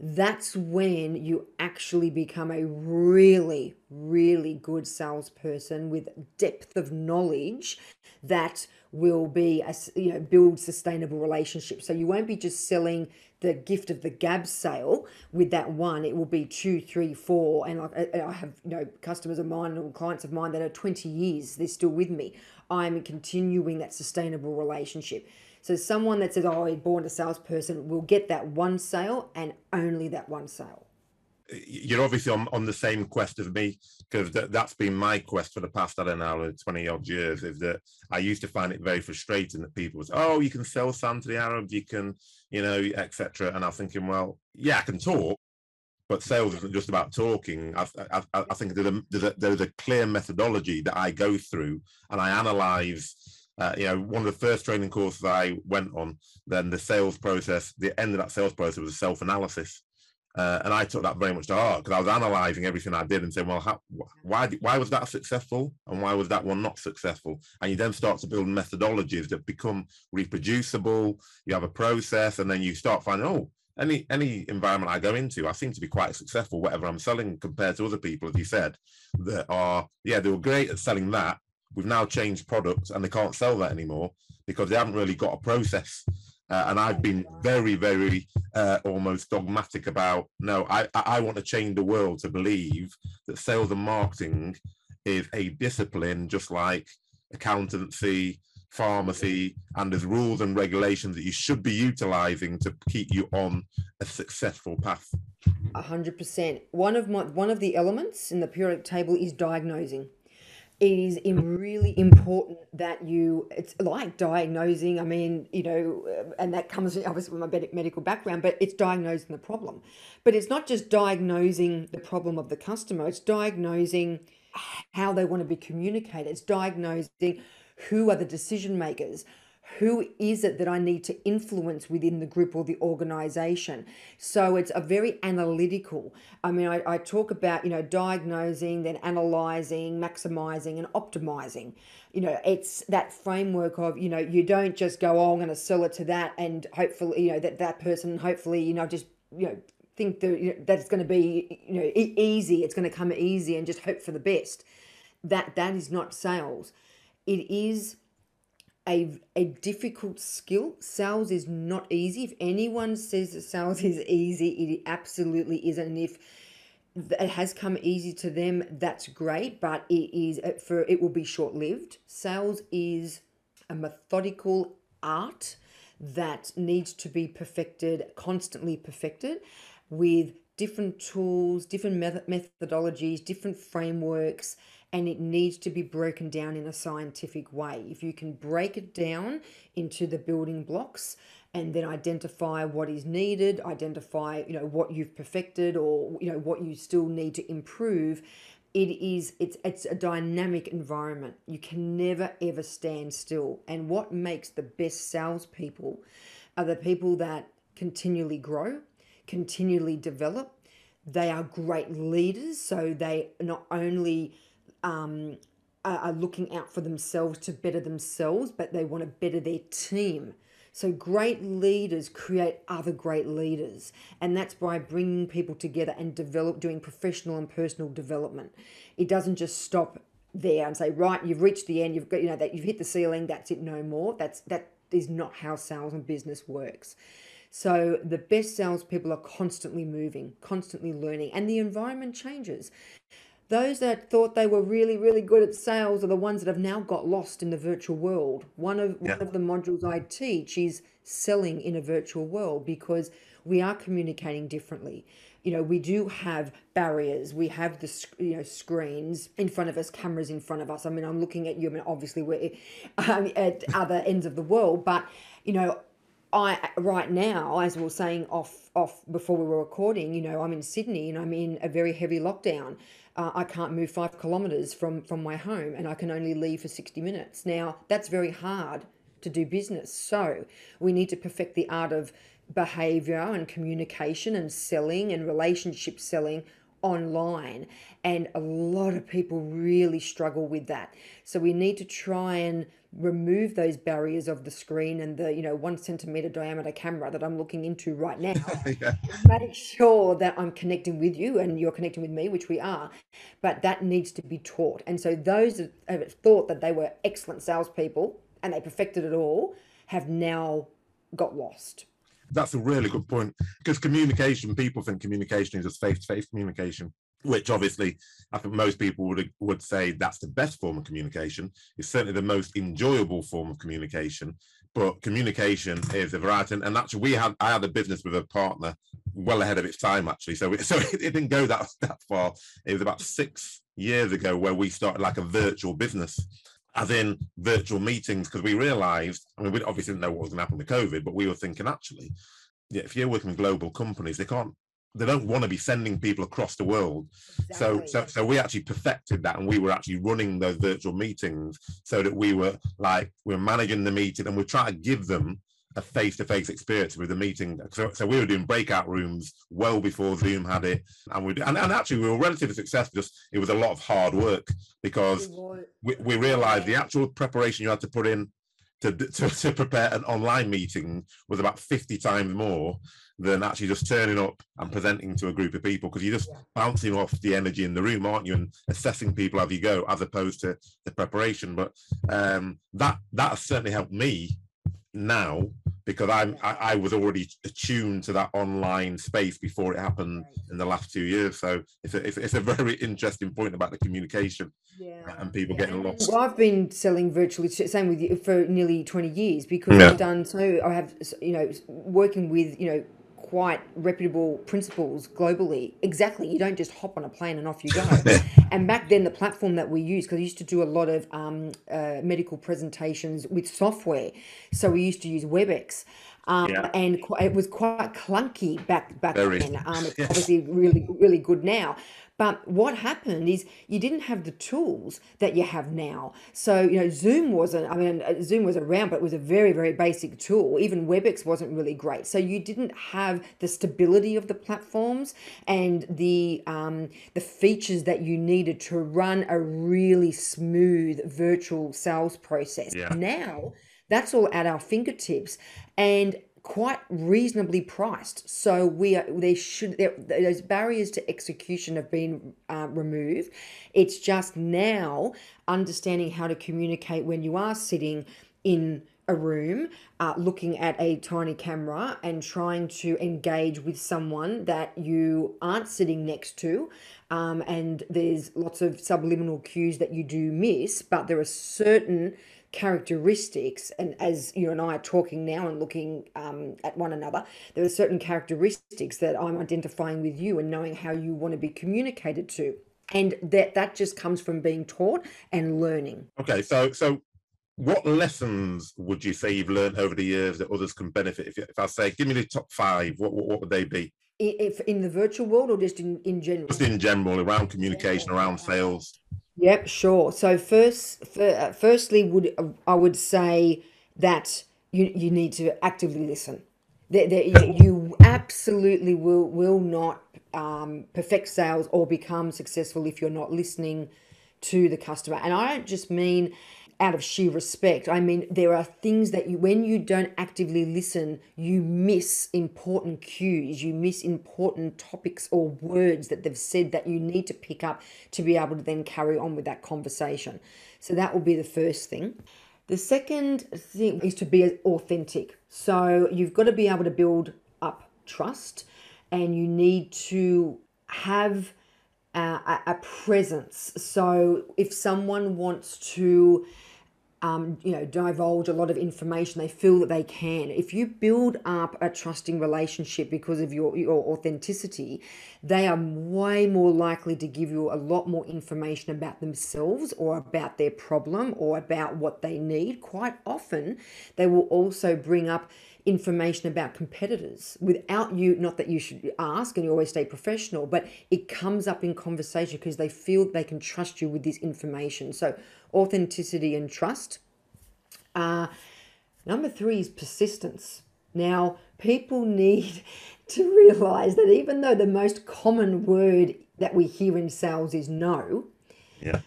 that's when you actually become a really really good salesperson with depth of knowledge that will be a, you know build sustainable relationships. So you won't be just selling the gift of the gab sale with that one. It will be two three four. And I, I have you know customers of mine or clients of mine that are 20 years they're still with me. I'm continuing that sustainable relationship. So someone that says oh i'm born a salesperson will get that one sale and only that one sale you're obviously on, on the same quest as me because th- that's been my quest for the past I don't know 20 odd years is that I used to find it very frustrating that people was oh you can sell sand to the Arabs you can you know etc and I'm thinking well yeah I can talk but sales isn't just about talking I, I, I think there's a, there's, a, there's a clear methodology that I go through and I analyze uh, you know, one of the first training courses I went on, then the sales process, the end of that sales process was a self-analysis. Uh, and I took that very much to heart because I was analysing everything I did and saying, well, how, why why was that successful and why was that one not successful? And you then start to build methodologies that become reproducible. You have a process, and then you start finding, oh, any any environment I go into, I seem to be quite successful, whatever I'm selling compared to other people, as you said, that are yeah, they were great at selling that. We've now changed products and they can't sell that anymore because they haven't really got a process uh, and I've been very, very uh, almost dogmatic about no, I, I want to change the world to believe that sales and marketing is a discipline just like accountancy, pharmacy, and there's rules and regulations that you should be utilizing to keep you on a successful path. A hundred percent. One of my one of the elements in the periodic table is diagnosing it is really important that you it's like diagnosing i mean you know and that comes obviously with my medical background but it's diagnosing the problem. But it's not just diagnosing the problem of the customer it's diagnosing how they want to be communicated it's diagnosing who are the decision makers who is it that I need to influence within the group or the organization? So it's a very analytical. I mean, I, I talk about, you know, diagnosing, then analyzing, maximizing, and optimizing. You know, it's that framework of, you know, you don't just go, oh, I'm going to sell it to that and hopefully, you know, that that person, hopefully, you know, just, you know, think that, you know, that it's going to be, you know, e- easy, it's going to come easy and just hope for the best. That That is not sales. It is a, a difficult skill. Sales is not easy. If anyone says that sales is easy, it absolutely isn't. And if it has come easy to them, that's great, but it is for it will be short lived. Sales is a methodical art that needs to be perfected, constantly perfected with different tools, different methodologies, different frameworks, and it needs to be broken down in a scientific way. If you can break it down into the building blocks and then identify what is needed, identify, you know, what you've perfected or you know what you still need to improve, it is it's it's a dynamic environment. You can never ever stand still. And what makes the best salespeople are the people that continually grow, continually develop. They are great leaders, so they not only um, are looking out for themselves to better themselves, but they want to better their team. So, great leaders create other great leaders, and that's by bringing people together and develop, doing professional and personal development. It doesn't just stop there and say, right, you've reached the end, you've got, you know, that you've hit the ceiling, that's it, no more. That's that is not how sales and business works. So the best salespeople are constantly moving, constantly learning, and the environment changes. Those that thought they were really, really good at sales are the ones that have now got lost in the virtual world. One of yeah. one of the modules I teach is selling in a virtual world because we are communicating differently. you know we do have barriers we have the you know screens in front of us cameras in front of us i mean i'm looking at you i mean obviously we're um, at other ends of the world but you know I right now, as we are saying off off before we were recording, you know, I'm in Sydney and I'm in a very heavy lockdown. Uh, I can't move five kilometres from from my home, and I can only leave for sixty minutes. Now that's very hard to do business. So we need to perfect the art of behaviour and communication and selling and relationship selling online and a lot of people really struggle with that. So we need to try and remove those barriers of the screen and the you know one centimeter diameter camera that i'm looking into right now. Yeah. make sure that i'm connecting with you and you're connecting with me which we are but that needs to be taught. And so those that have thought that they were excellent salespeople and they perfected it all have now got lost that's a really good point because communication people think communication is just face-to-face communication which obviously I think most people would would say that's the best form of communication. It's certainly the most enjoyable form of communication. But communication is a variety, and, and actually, we had I had a business with a partner well ahead of its time actually. So it, so it didn't go that that far. It was about six years ago where we started like a virtual business, as in virtual meetings, because we realised. I mean, we obviously didn't know what was going to happen with COVID, but we were thinking actually, yeah, if you're working with global companies, they can't they don't want to be sending people across the world. Exactly. So, so, so we actually perfected that, and we were actually running those virtual meetings so that we were like we are managing the meeting, and we try to give them a face-to-face experience with the meeting. So, so we were doing breakout rooms well before Zoom had it, and we and, and actually we were relatively successful. Just it was a lot of hard work because we, we realized the actual preparation you had to put in to, to, to prepare an online meeting was about 50 times more than actually just turning up and presenting to a group of people because you're just yeah. bouncing off the energy in the room, aren't you, and assessing people as you go, as opposed to the preparation. But um, that that has certainly helped me now because I'm I, I, was already attuned to that online space before it happened in the last two years. So it's a, it's, it's a very interesting point about the communication yeah. and people yeah. getting lost. Well, I've been selling virtually, same with you, for nearly 20 years because yeah. I've done so. I have, you know, working with, you know, quite reputable principals globally. Exactly. You don't just hop on a plane and off you go. and back then, the platform that we used, because I used to do a lot of um, uh, medical presentations with software. So we used to use WebEx. Um, yeah. and it was quite clunky back back Very. then. Um, it's obviously really really good now, but what happened is you didn't have the tools that you have now. So, you know, Zoom wasn't, I mean, uh, Zoom was around, but it was a very, very basic tool. Even WebEx wasn't really great. So you didn't have the stability of the platforms and the, um, the features that you needed to run a really smooth virtual sales process. Yeah. Now, that's all at our fingertips. And quite reasonably priced. So we are, they should those barriers to execution have been uh, removed. It's just now understanding how to communicate when you are sitting in a room, uh, looking at a tiny camera and trying to engage with someone that you aren't sitting next to. Um, and there's lots of subliminal cues that you do miss, but there are certain characteristics, and as you and I are talking now and looking um, at one another, there are certain characteristics that I'm identifying with you and knowing how you want to be communicated to. And that that just comes from being taught and learning. Okay, so so what lessons would you say you've learned over the years that others can benefit? If, if I say, give me the top five, what, what, what would they be? If in the virtual world or just in, in general? Just in general, around communication, yeah. around sales. Yep, sure. So first, for, firstly, would I would say that you you need to actively listen. That you absolutely will will not um, perfect sales or become successful if you're not listening to the customer. And I don't just mean out of sheer respect. I mean, there are things that you, when you don't actively listen, you miss important cues, you miss important topics or words that they've said that you need to pick up to be able to then carry on with that conversation. So that will be the first thing. The second thing is to be authentic. So you've got to be able to build up trust and you need to have a, a presence. So if someone wants to um, you know, divulge a lot of information. They feel that they can. If you build up a trusting relationship because of your, your authenticity, they are way more likely to give you a lot more information about themselves or about their problem or about what they need. Quite often, they will also bring up information about competitors without you not that you should ask and you always stay professional but it comes up in conversation because they feel they can trust you with this information so authenticity and trust uh, number three is persistence now people need to realize that even though the most common word that we hear in sales is no Yeah.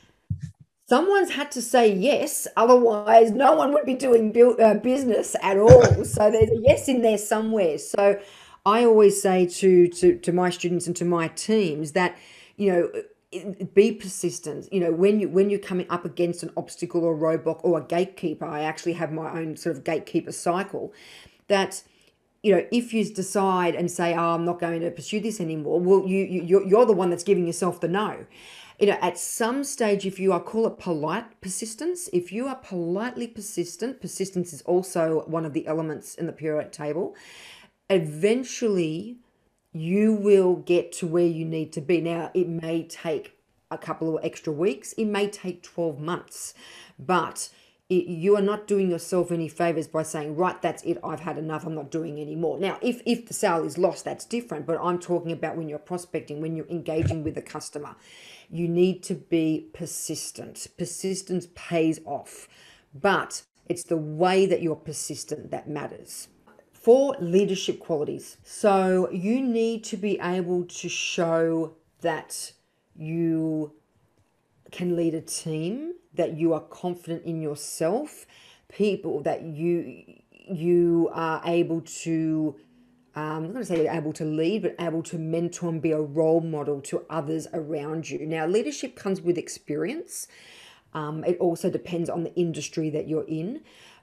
Someone's had to say yes otherwise no one would be doing bu- uh, business at all. So there's a yes in there somewhere. So i always say to, to to my students and to my teams that you know be persistent. You know when you when you're coming up against an obstacle or a roadblock or a gatekeeper i actually have my own sort of gatekeeper cycle that you know, if you decide and say, "Oh, I'm not going to pursue this anymore," well, you, you you're, you're the one that's giving yourself the no. You know, at some stage, if you are call it polite persistence, if you are politely persistent, persistence is also one of the elements in the periodic table. Eventually, you will get to where you need to be. Now, it may take a couple of extra weeks. It may take 12 months, but it, you are not doing yourself any favors by saying, right, that's it, I've had enough, I'm not doing anymore. Now, if, if the sale is lost, that's different, but I'm talking about when you're prospecting, when you're engaging with a customer. You need to be persistent. Persistence pays off, but it's the way that you're persistent that matters. For leadership qualities, so you need to be able to show that you can lead a team, that you are confident in yourself, people that you you are able to um, I'm not going to say able to lead, but able to mentor and be a role model to others around you. Now, leadership comes with experience. Um, it also depends on the industry that you're in,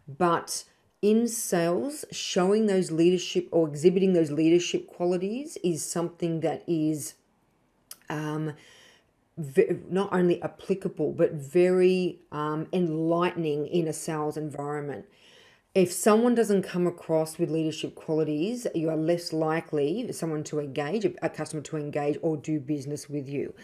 but in sales, showing those leadership or exhibiting those leadership qualities is something that is um, not only applicable but very um, enlightening in a sales environment. If someone doesn't come across with leadership qualities, you are less likely someone to engage, a customer to engage or do business with you.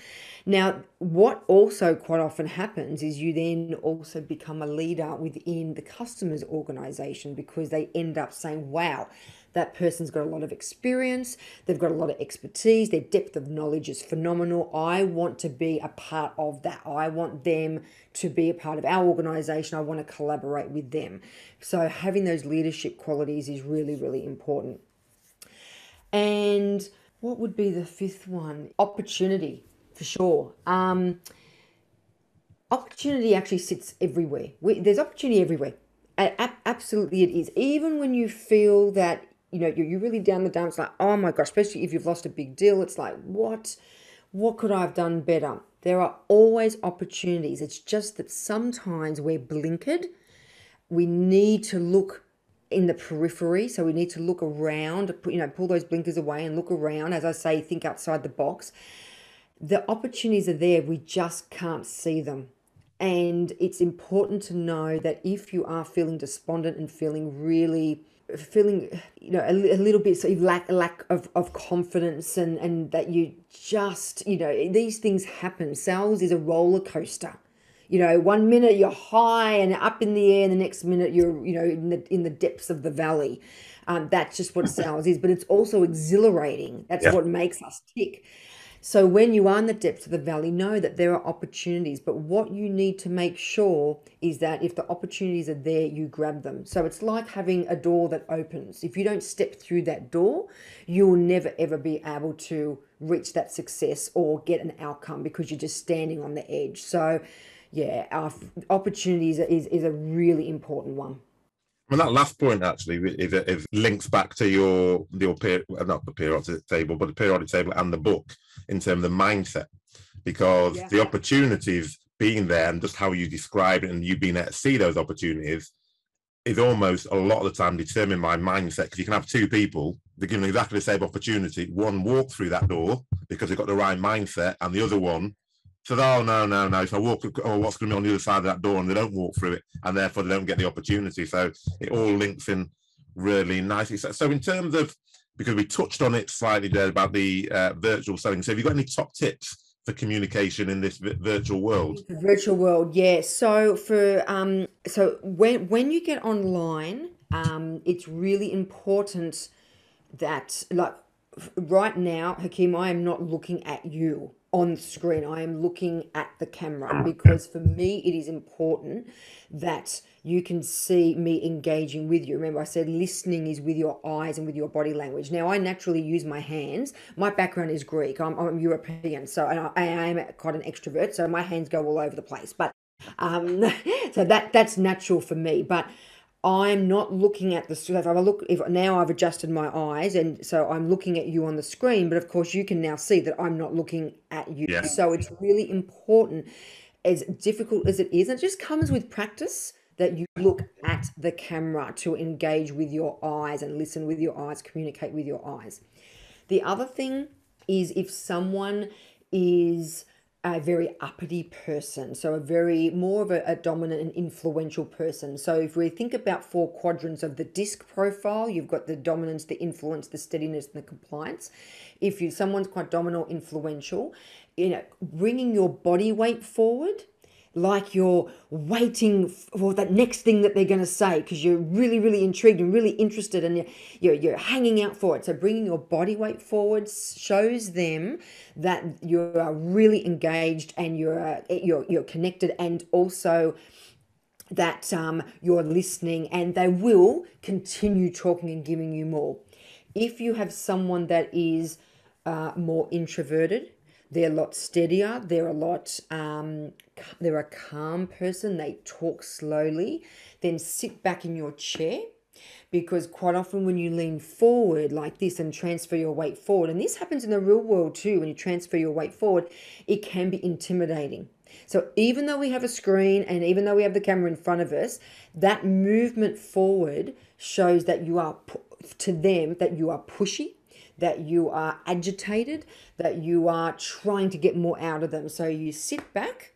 Now, what also quite often happens is you then also become a leader within the customer's organization because they end up saying, wow, that person's got a lot of experience, they've got a lot of expertise, their depth of knowledge is phenomenal. I want to be a part of that. I want them to be a part of our organization. I want to collaborate with them. So, having those leadership qualities is really, really important. And what would be the fifth one? Opportunity, for sure. Um, opportunity actually sits everywhere. We, there's opportunity everywhere. absolutely, it is. Even when you feel that you know, you're, you're really down the dumps, like, oh my gosh, especially if you've lost a big deal, it's like, what, what could I have done better? There are always opportunities. It's just that sometimes we're blinkered. We need to look in the periphery, so we need to look around, you know, pull those blinkers away and look around. As I say, think outside the box. The opportunities are there, we just can't see them. And it's important to know that if you are feeling despondent and feeling really feeling you know a, a, little bit sort of lack lack of, of confidence and and that you just you know these things happen. Sales is a roller coaster. You know one minute you're high and up in the air and the next minute you're you know in the in the depths of the valley. Um, that's just what sales is but it's also exhilarating. That's yeah. what makes us tick so when you are in the depths of the valley, know that there are opportunities, but what you need to make sure is that if the opportunities are there, you grab them. So it's like having a door that opens. If you don't step through that door, you will never ever be able to reach that success or get an outcome because you're just standing on the edge. So yeah, our opportunities is, is a really important one. And that last point actually is, is links back to your your peer, not the periodic table, but the periodic table and the book in terms of the mindset, because yeah. the opportunities being there and just how you describe it and you being able to see those opportunities is almost a lot of the time determined by mindset. Because you can have two people they're given exactly the same opportunity. One walk through that door because they've got the right mindset, and the other one So oh no no no! If I walk, oh, what's going to be on the other side of that door, and they don't walk through it, and therefore they don't get the opportunity. So it all links in really nicely. So, so in terms of because we touched on it slightly there about the uh, virtual selling. So have you got any top tips for communication in this virtual world? virtual world, yeah. So for um, so when when you get online, um, it's really important that like right now, Hakeem, I am not looking at you on screen. I am looking at the camera because for me it is important that you can see me engaging with you. Remember, I said listening is with your eyes and with your body language. Now, I naturally use my hands. My background is Greek. I'm, I'm European, so and I, I am quite an extrovert. So my hands go all over the place. But um, so that that's natural for me. But I'm not looking at the so if I look if now I've adjusted my eyes and so I'm looking at you on the screen, but of course you can now see that I'm not looking at you. Yeah. So it's really important, as difficult as it is, and it just comes with practice that you look at the camera to engage with your eyes and listen with your eyes, communicate with your eyes. The other thing is if someone is a very uppity person, so a very more of a, a, dominant and influential person. So if we think about four quadrants of the disc profile, you've got the dominance, the influence, the steadiness, and the compliance. If you someone's quite dominant, influential, you know, bringing your body weight forward like you're waiting for that next thing that they're going to say because you're really really intrigued and really interested and you're, you're, hanging out for it so bringing your body weight forward shows them that you are really engaged and you're uh, you're, you're connected and also that um, you're listening and they will continue talking and giving you more if you have someone that is uh, more introverted they're a lot steadier. They're a lot, um, they're a calm person. They talk slowly. Then sit back in your chair because quite often when you lean forward like this and transfer your weight forward, and this happens in the real world too, when you transfer your weight forward, it can be intimidating. So even though we have a screen and even though we have the camera in front of us, that movement forward shows that you are to them that you are pushy that you are agitated, that you are trying to get more out of them. So you sit back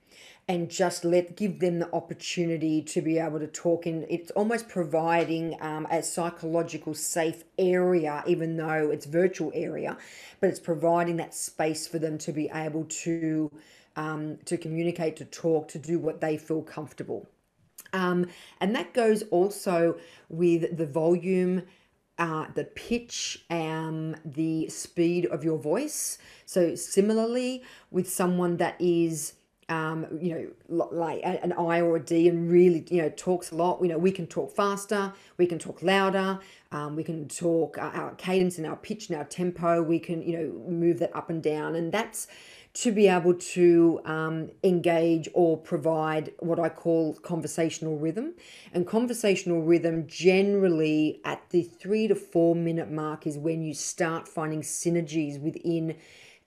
and just let give them the opportunity to be able to talk in it's almost providing um, a psychological safe area even though it's virtual area but it's providing that space for them to be able to um, to communicate to talk to do what they feel comfortable um, and that goes also with the volume uh, the pitch and the speed of your voice. So, similarly, with someone that is um, you know, like an I or a D and really, you know, talks a lot. You know, we can talk faster, we can talk louder, um, we can talk uh, our cadence and our pitch and our tempo. We can, you know, move that up and down. And that's to be able to um, engage or provide what I call conversational rhythm. And conversational rhythm, generally at the three to four minute mark, is when you start finding synergies within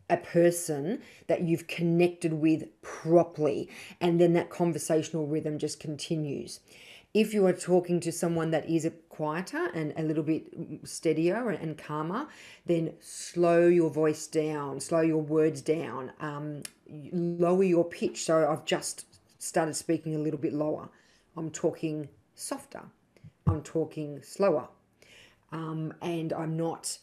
a person that you've connected with properly. And then that conversational rhythm just continues. If you are talking to someone that is quieter and a little bit steadier and calmer, then slow your voice down, slow your words down, um, lower your pitch. So I've just started speaking a little bit lower. I'm talking softer. I'm talking slower. Um, and I'm not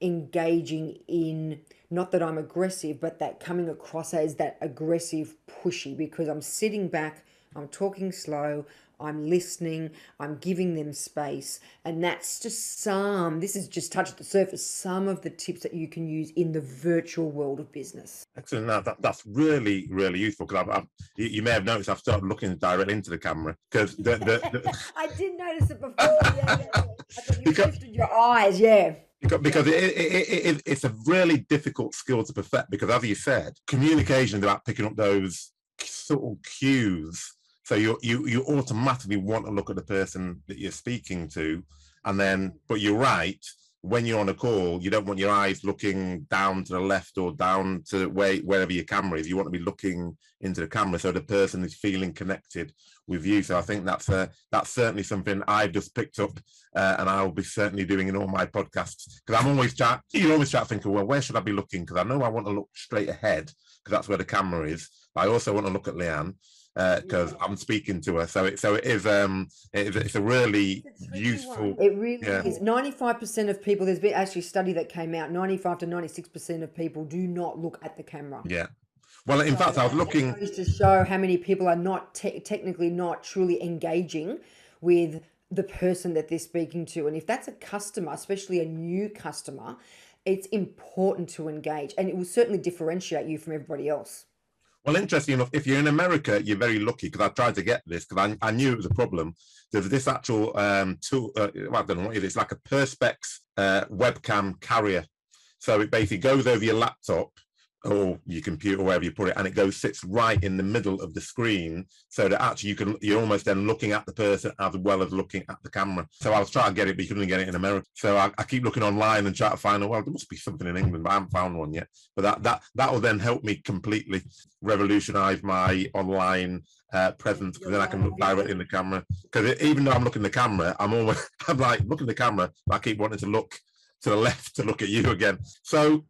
engaging in not that I'm aggressive, but that coming across as that aggressive pushy because I'm sitting back, I'm talking slow, I'm listening, I'm giving them space. And that's just some, this is just touched the surface, some of the tips that you can use in the virtual world of business. Excellent. Now, that, that's really, really useful because I've, I've, you may have noticed I've started looking directly into the camera because the, the, the... I did notice it before. Yeah, yeah, yeah. I thought you because, lifted your eyes. Yeah. Because, it, it, it, it's a really difficult skill to perfect because, as you said, communication is about picking up those sort of cues so you you you automatically want to look at the person that you're speaking to, and then but you're right. When you're on a call, you don't want your eyes looking down to the left or down to where wherever your camera is. You want to be looking into the camera so the person is feeling connected with you. So I think that's uh, that's certainly something I've just picked up, uh, and I'll be certainly doing in all my podcasts because I'm always chat. You always start thinking, well, where should I be looking? Because I know I want to look straight ahead, because that's where the camera is. I also want to look at Leanne because uh, I'm speaking to her. So it so it is um it is, it's a really it's useful. One. It really yeah. is. Ninety five percent of people. There's been actually a study that came out. Ninety five to ninety six percent of people do not look at the camera. Yeah. Well, in so fact, I was looking to show how many people are not te- technically not truly engaging with the person that they're speaking to, and if that's a customer, especially a new customer, it's important to engage, and it will certainly differentiate you from everybody else. Well, interesting enough, if you're in America, you're very lucky because I tried to get this because I, I, knew it was a problem. There's this actual um, tool, uh, well, I don't know what it is, it's like a Perspex uh, webcam carrier. So it basically goes over your laptop or your computer, wherever you put it, and it goes sits right in the middle of the screen, so that actually you can you're almost then looking at the person as well as looking at the camera. So I was trying to get it, but you couldn't get it in America. So I, I keep looking online and try to find. A well, there must be something in England, but I haven't found one yet. But that that that will then help me completely revolutionise my online uh, presence because then I can look directly in the camera. Because even though I'm looking the camera, I'm always I'm like looking the camera, I keep wanting to look to the left to look at you again. So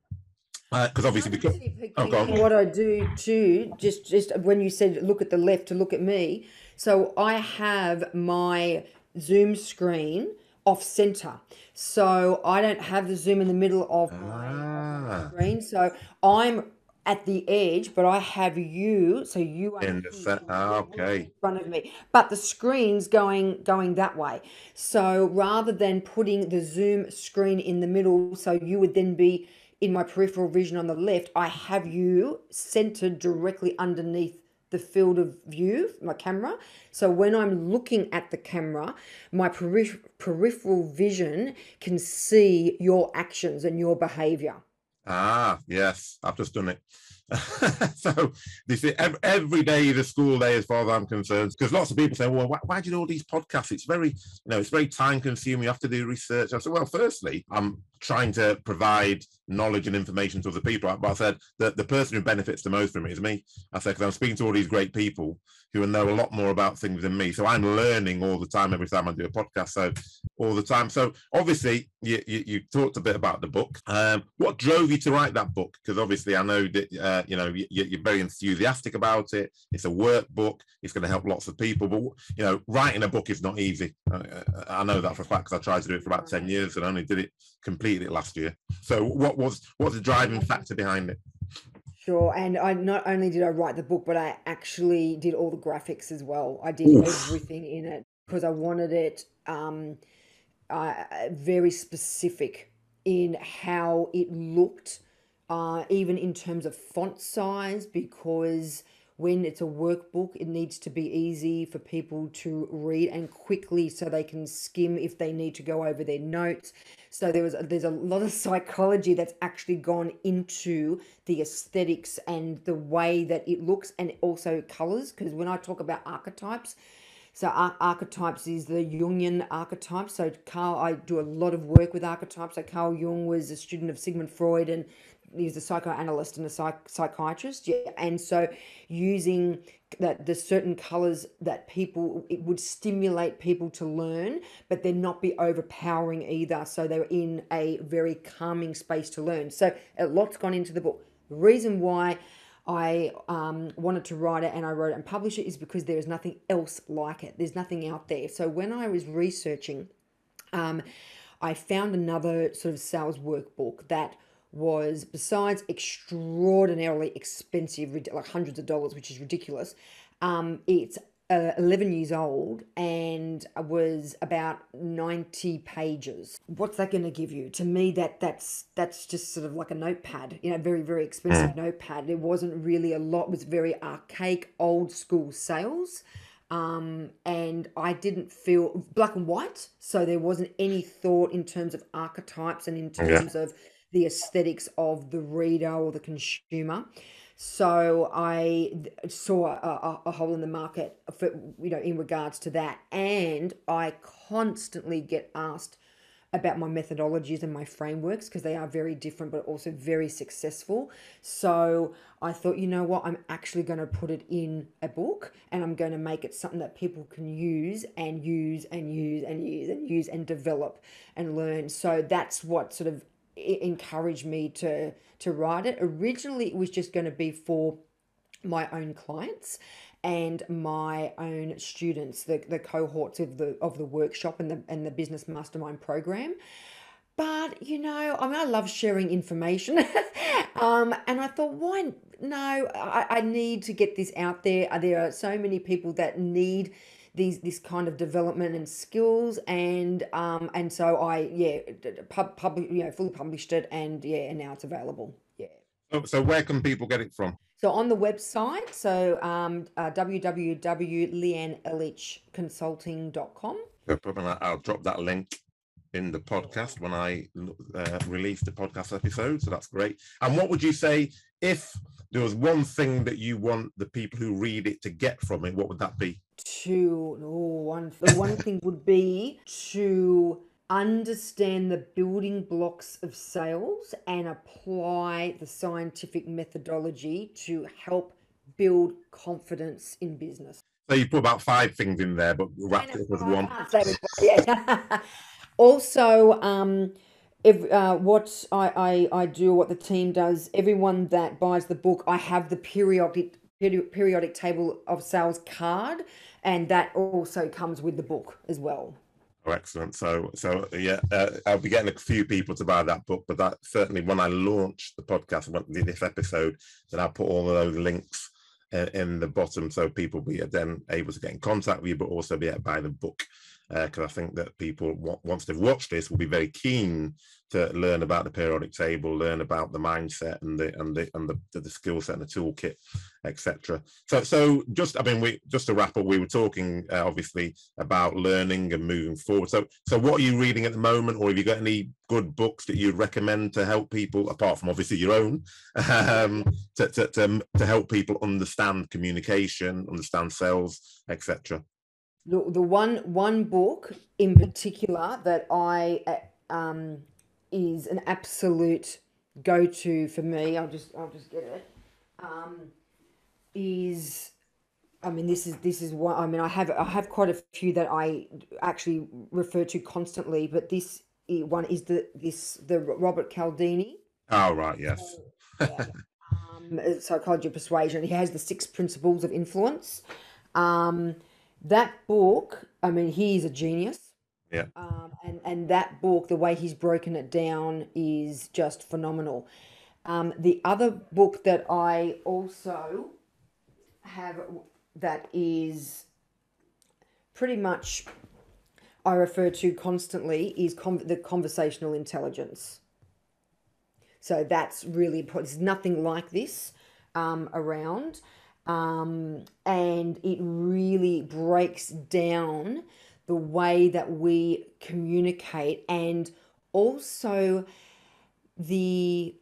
because uh, obviously because oh, what I do too, just just when you said look at the left to look at me, so I have my Zoom screen off center, so I don't have the Zoom in the middle of my ah. screen. So I'm at the edge, but I have you, so you are in the set. Ah, okay. in front of me, but the screen's going going that way. So rather than putting the Zoom screen in the middle, so you would then be in my peripheral vision on the left, I have you centered directly underneath the field of view, my camera. So when I'm looking at the camera, my peripheral vision can see your actions and your behavior. Ah, yes, I've just done it. so this is every, every day is a school day as far as I'm concerned. Because lots of people say, "Well, why, why, do you do all these podcasts? It's very, you know, it's very time consuming. You have to do research." I said, "Well, firstly, I'm trying to provide knowledge and information to other people. But I said that the person who benefits the most from it is me. I said, because I'm speaking to all these great people who know a lot more about things than me. So I'm learning all the time every time I do a podcast. So all the time. So obviously you, you, you talked a bit about the book. Um, what drove you to write that book? Because obviously I know that, uh, you know, you, you're very enthusiastic about it. It's a workbook. It's going to help lots of people. But, you know, writing a book is not easy. I, I know that for a fact because I tried to do it for about 10 years and only did it completed it last year. So what was what's the driving factor behind it? Sure, and I not only did I write the book, but I actually did all the graphics as well. I did Oof. everything in it because I wanted it um, uh, very specific in how it looked, uh, even in terms of font size, because when it's a workbook, it needs to be easy for people to read and quickly so they can skim if they need to go over their notes. So there was a, there's a lot of psychology that's actually gone into the aesthetics and the way that it looks and also colors. Because when I talk about archetypes, so ar- archetypes is the Jungian archetype. So Carl, I do a lot of work with archetypes. So Carl Jung was a student of Sigmund Freud, and he's a psychoanalyst and a psych- psychiatrist. Yeah, and so using that the certain colors that people it would stimulate people to learn, but then not be overpowering either. So they're in a very calming space to learn. So a lot's gone into the book. The reason why I um, wanted to write it and I wrote it and publish it is because there is nothing else like it. There's nothing out there. So when I was researching, um, I found another sort of sales workbook that was besides extraordinarily expensive, like hundreds of dollars, which is ridiculous. Um, it's uh, 11 years old and was about 90 pages what's that going to give you to me that that's that's just sort of like a notepad you know very very expensive mm. notepad it wasn't really a lot it was very archaic old school sales um, and I didn't feel black and white, so there wasn't any thought in terms of archetypes and in terms yeah. of the aesthetics of the reader or the consumer. So I saw a, a, hole in the market for you know in regards to that, and I constantly get asked about my methodologies and my frameworks because they are very different but also very successful. So I thought, you know what, I'm actually going to put it in a book and I'm going to make it something that people can use and use and use and use and use and develop and learn. So that's what sort of encouraged me to to write it. Originally, it was just going to be for my own clients and my own students, the, the cohorts of the of the workshop and the and the business mastermind program. But you know, I mean, I love sharing information, um, and I thought, why? No, I, I need to get this out there. There are so many people that need these this kind of development and skills and um and so I yeah pub, pub you know fully published it and yeah and now it's available yeah so, so where can people get it from so on the website so um uh, www.leanneellichconsulting.com I'll drop that link in the podcast when I uh, release the podcast episode. So that's great. And what would you say if there was one thing that you want the people who read it to get from it? What would that be? To oh, one the one thing would be to understand the building blocks of sales and apply the scientific methodology to help build confidence in business. So you put about five things in there, but wrap it with one. also, um, if, uh, what I, I, I do, what the team does, everyone that buys the book, I have the periodic periodic table of sales card, and that also comes with the book as well. Oh, excellent. So, so yeah, uh, I'll be getting a few people to buy that book, but that certainly when I launch the podcast, this episode, then I'll put all of those links uh, in the bottom so people be then able to get in contact with you, but also be able to buy the book because uh, I think that people, once they've watched this, will be very keen to learn about the periodic table, learn about the mindset and the and the and the, the skill set and the toolkit, etc. So, so just I mean, we just to wrap up, we were talking uh, obviously about learning and moving forward. So, so what are you reading at the moment, or have you got any good books that you'd recommend to help people, apart from obviously your own, um, to, to to to help people understand communication, understand sales, etc the, the one one book in particular that I uh, um, is an absolute go to for me. I'll just I'll just get it. Um, is I mean this is this is what I mean I have I have quite a few that I actually refer to constantly, but this one is the this the Robert Cialdini. Oh right, yes. yeah. um, psychology of persuasion. He has the six principles of influence. Um, that book, I mean, he's a genius. Yeah. Um, and, and that book, the way he's broken it down is just phenomenal. Um, the other book that I also have that is pretty much I refer to constantly is com- the conversational intelligence. So that's really there's nothing like this um, around. Um, and it really breaks down the way that we communicate and also the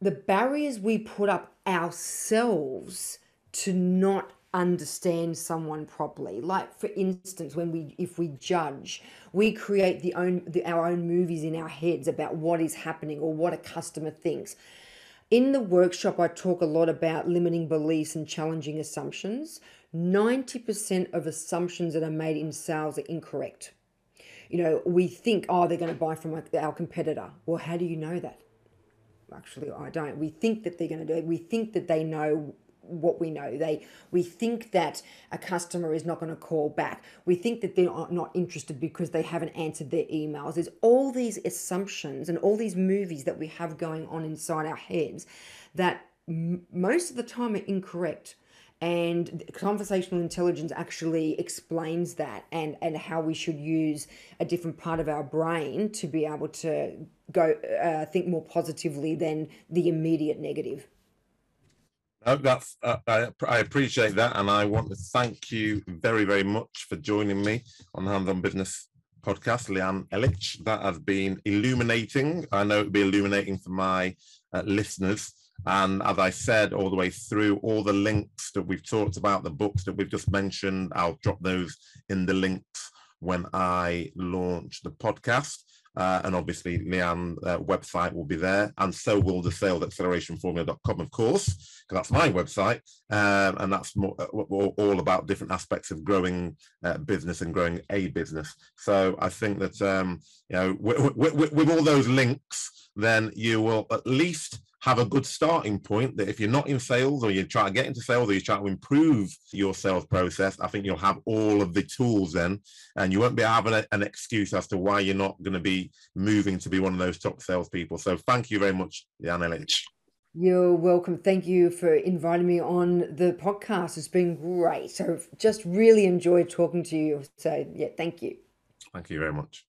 the barriers we put up ourselves to not understand someone properly. Like for instance when we if we judge we create the own the, our own movies in our heads about what is happening or what a customer thinks in the workshop, I talk a lot about limiting beliefs and challenging assumptions. 90% of assumptions that are made in sales are incorrect. You know, we think, oh, they're going to buy from our competitor. Well, how do you know that? Actually, I don't. We think that they're going to do it. We think that they know what we know. They we think that a customer is not going to call back. We think that they're not interested because they haven't answered their emails. There's all these assumptions and all these movies that we have going on inside our heads that m- most of the time are incorrect. And conversational intelligence actually explains that and, and how we should use a different part of our brain to be able to go uh, think more positively than the immediate negative. No, uh, I, I, appreciate that, and I want to thank you very, very much for joining me on the Hands On Business podcast, Leanne Ellich. That has been illuminating. I know it'll be illuminating for my uh, listeners. And as I said all the way through, all the links that we've talked about, the books that we've just mentioned, I'll drop those in the links when I launch the podcast. Uh, and obviously, Leanne's uh, website will be there, and so will the salesacceleration.formula.com, of course, because that's my website, um, and that's more, uh, all about different aspects of growing uh, business and growing a business. So I think that um, you know, with all those links, then you will at least have a good starting point that if you're not in sales or you're trying to get into sales or you're trying to improve your sales process, I think you'll have all of the tools then and you won't be having a, an excuse as to why you're not going to be moving to be one of those top salespeople. So thank you very much, Jan Ellich. You're welcome. Thank you for inviting me on the podcast. It's been great. I've just really enjoyed talking to you. So, yeah, thank you. Thank you very much.